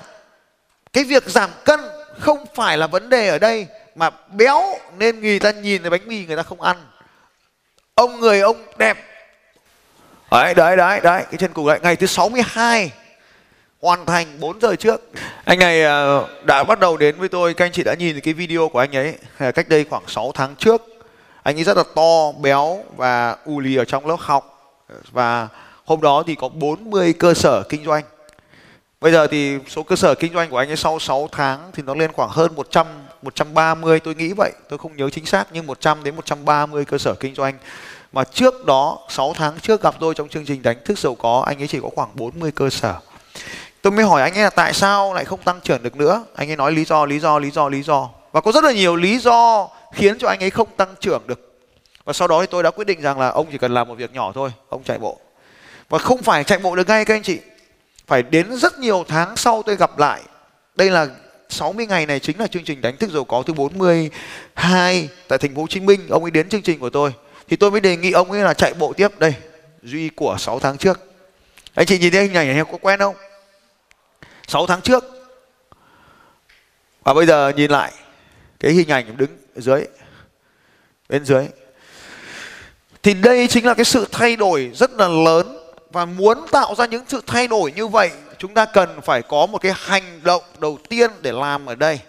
cái việc giảm cân không phải là vấn đề ở đây mà béo nên người ta nhìn thấy bánh mì người ta không ăn. Ông người ông đẹp. Đấy đấy đấy đấy, cái chân cùng đấy. Ngày thứ 62 hoàn thành 4 giờ trước. Anh này à, đã bắt đầu đến với tôi. Các anh chị đã nhìn cái video của anh ấy à, cách đây khoảng 6 tháng trước anh ấy rất là to béo và u lì ở trong lớp học và hôm đó thì có 40 cơ sở kinh doanh Bây giờ thì số cơ sở kinh doanh của anh ấy sau 6 tháng thì nó lên khoảng hơn 100 130 tôi nghĩ vậy, tôi không nhớ chính xác nhưng 100 đến 130 cơ sở kinh doanh. Mà trước đó 6 tháng trước gặp tôi trong chương trình đánh thức giàu có anh ấy chỉ có khoảng 40 cơ sở. Tôi mới hỏi anh ấy là tại sao lại không tăng trưởng được nữa? Anh ấy nói lý do, lý do, lý do, lý do. Và có rất là nhiều lý do khiến cho anh ấy không tăng trưởng được. Và sau đó thì tôi đã quyết định rằng là ông chỉ cần làm một việc nhỏ thôi, ông chạy bộ. Và không phải chạy bộ được ngay các anh chị. Phải đến rất nhiều tháng sau tôi gặp lại. Đây là 60 ngày này chính là chương trình đánh thức giàu có thứ 42 tại thành phố Hồ Chí Minh. Ông ấy đến chương trình của tôi. Thì tôi mới đề nghị ông ấy là chạy bộ tiếp. Đây duy của 6 tháng trước. Anh chị nhìn thấy hình ảnh này có quen không? 6 tháng trước. Và bây giờ nhìn lại cái hình ảnh đứng dưới. Bên dưới. Thì đây chính là cái sự thay đổi rất là lớn và muốn tạo ra những sự thay đổi như vậy, chúng ta cần phải có một cái hành động đầu tiên để làm ở đây.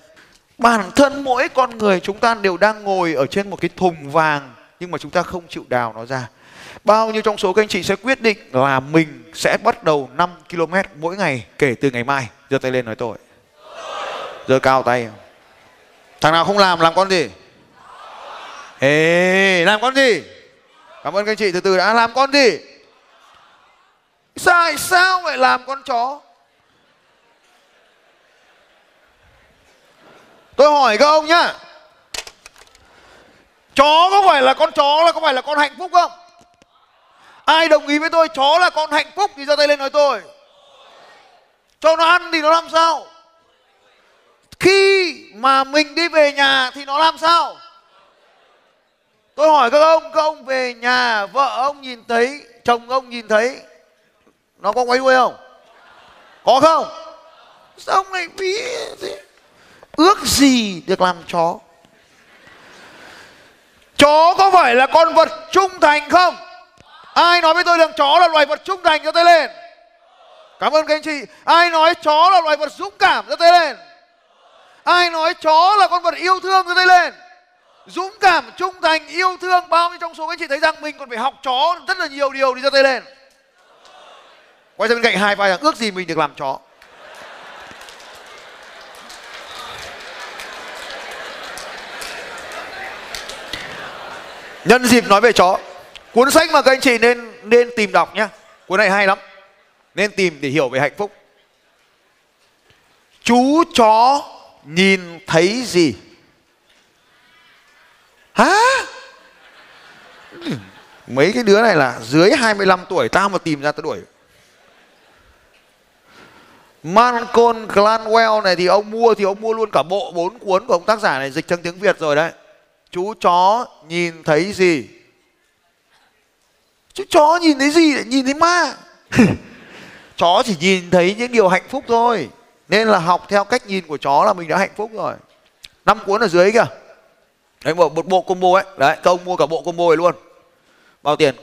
Bản thân mỗi con người chúng ta đều đang ngồi ở trên một cái thùng vàng, nhưng mà chúng ta không chịu đào nó ra. Bao nhiêu trong số các anh chị sẽ quyết định là mình sẽ bắt đầu 5 km mỗi ngày kể từ ngày mai? Giơ tay lên nói tôi giơ cao tay thằng nào không làm làm con gì ê, làm con gì cảm ơn các anh chị, từ từ đã à, làm con gì Tại sao lại làm con chó? Tôi hỏi các ông nhá. Chó có phải là con chó là có phải là con hạnh phúc không? Ai đồng ý với tôi, chó là con hạnh phúc thì giơ tay lên nói tôi. Cho nó ăn thì nó làm sao? Khi mà mình đi về nhà thì nó làm sao? Tôi hỏi các ông, các ông về nhà vợ ông nhìn thấy, chồng ông nhìn thấy nó có quấy đuôi không? Có không? Sao ông lại ví thế? Ước gì được làm chó? Chó có phải là con vật trung thành không? Ai nói với tôi rằng chó là loài vật trung thành cho tay lên? Cảm ơn các anh chị. Ai nói chó là loài vật dũng cảm cho tay lên? Ai nói chó là con vật yêu thương từ tay lên? Dũng cảm, trung thành, yêu thương bao nhiêu trong số các anh chị thấy rằng mình còn phải học chó rất là nhiều điều đi cho tay lên. Quay sang bên cạnh hai vai rằng, ước gì mình được làm chó. Nhân dịp nói về chó, cuốn sách mà các anh chị nên nên tìm đọc nhé cuốn này hay lắm. Nên tìm để hiểu về hạnh phúc. Chú chó nhìn thấy gì hả mấy cái đứa này là dưới 25 tuổi tao mà tìm ra tao đuổi Malcolm Gladwell này thì ông mua thì ông mua luôn cả bộ bốn cuốn của ông tác giả này dịch sang tiếng Việt rồi đấy. Chú chó nhìn thấy gì? Chú chó nhìn thấy gì nhìn thấy ma? chó chỉ nhìn thấy những điều hạnh phúc thôi. Nên là học theo cách nhìn của chó là mình đã hạnh phúc rồi. Năm cuốn ở dưới kìa. Đấy một, một bộ combo ấy. Đấy, các ông mua cả bộ combo này luôn. Bao tiền?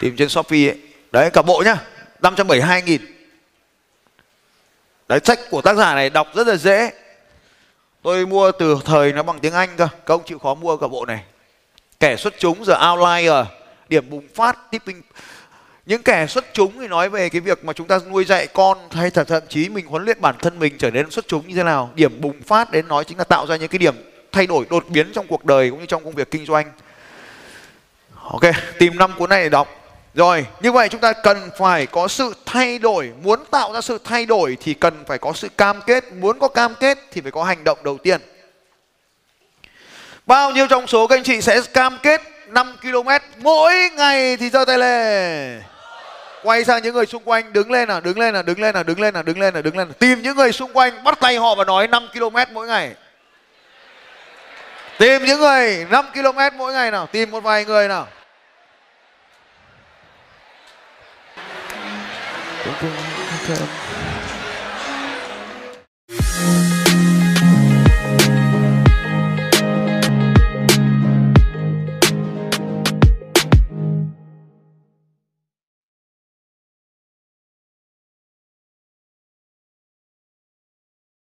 Tìm trên Shopee ấy. Đấy cả bộ nhá 572 nghìn Đấy sách của tác giả này đọc rất là dễ Tôi mua từ thời nó bằng tiếng Anh cơ Các ông chịu khó mua cả bộ này Kẻ xuất chúng giờ outlier Điểm bùng phát tipping những kẻ xuất chúng thì nói về cái việc mà chúng ta nuôi dạy con hay thậm, thậm chí mình huấn luyện bản thân mình trở nên xuất chúng như thế nào. Điểm bùng phát đến nói chính là tạo ra những cái điểm thay đổi đột biến trong cuộc đời cũng như trong công việc kinh doanh. Ok tìm năm cuốn này để đọc. Rồi, như vậy chúng ta cần phải có sự thay đổi, muốn tạo ra sự thay đổi thì cần phải có sự cam kết, muốn có cam kết thì phải có hành động đầu tiên. Bao nhiêu trong số các anh chị sẽ cam kết 5 km mỗi ngày thì giơ tay lên. Quay sang những người xung quanh đứng lên nào, đứng lên nào, đứng lên nào, đứng lên nào, đứng lên nào, đứng lên nào. Tìm những người xung quanh bắt tay họ và nói 5 km mỗi ngày. Tìm những người 5 km mỗi ngày nào, tìm một vài người nào. Okay.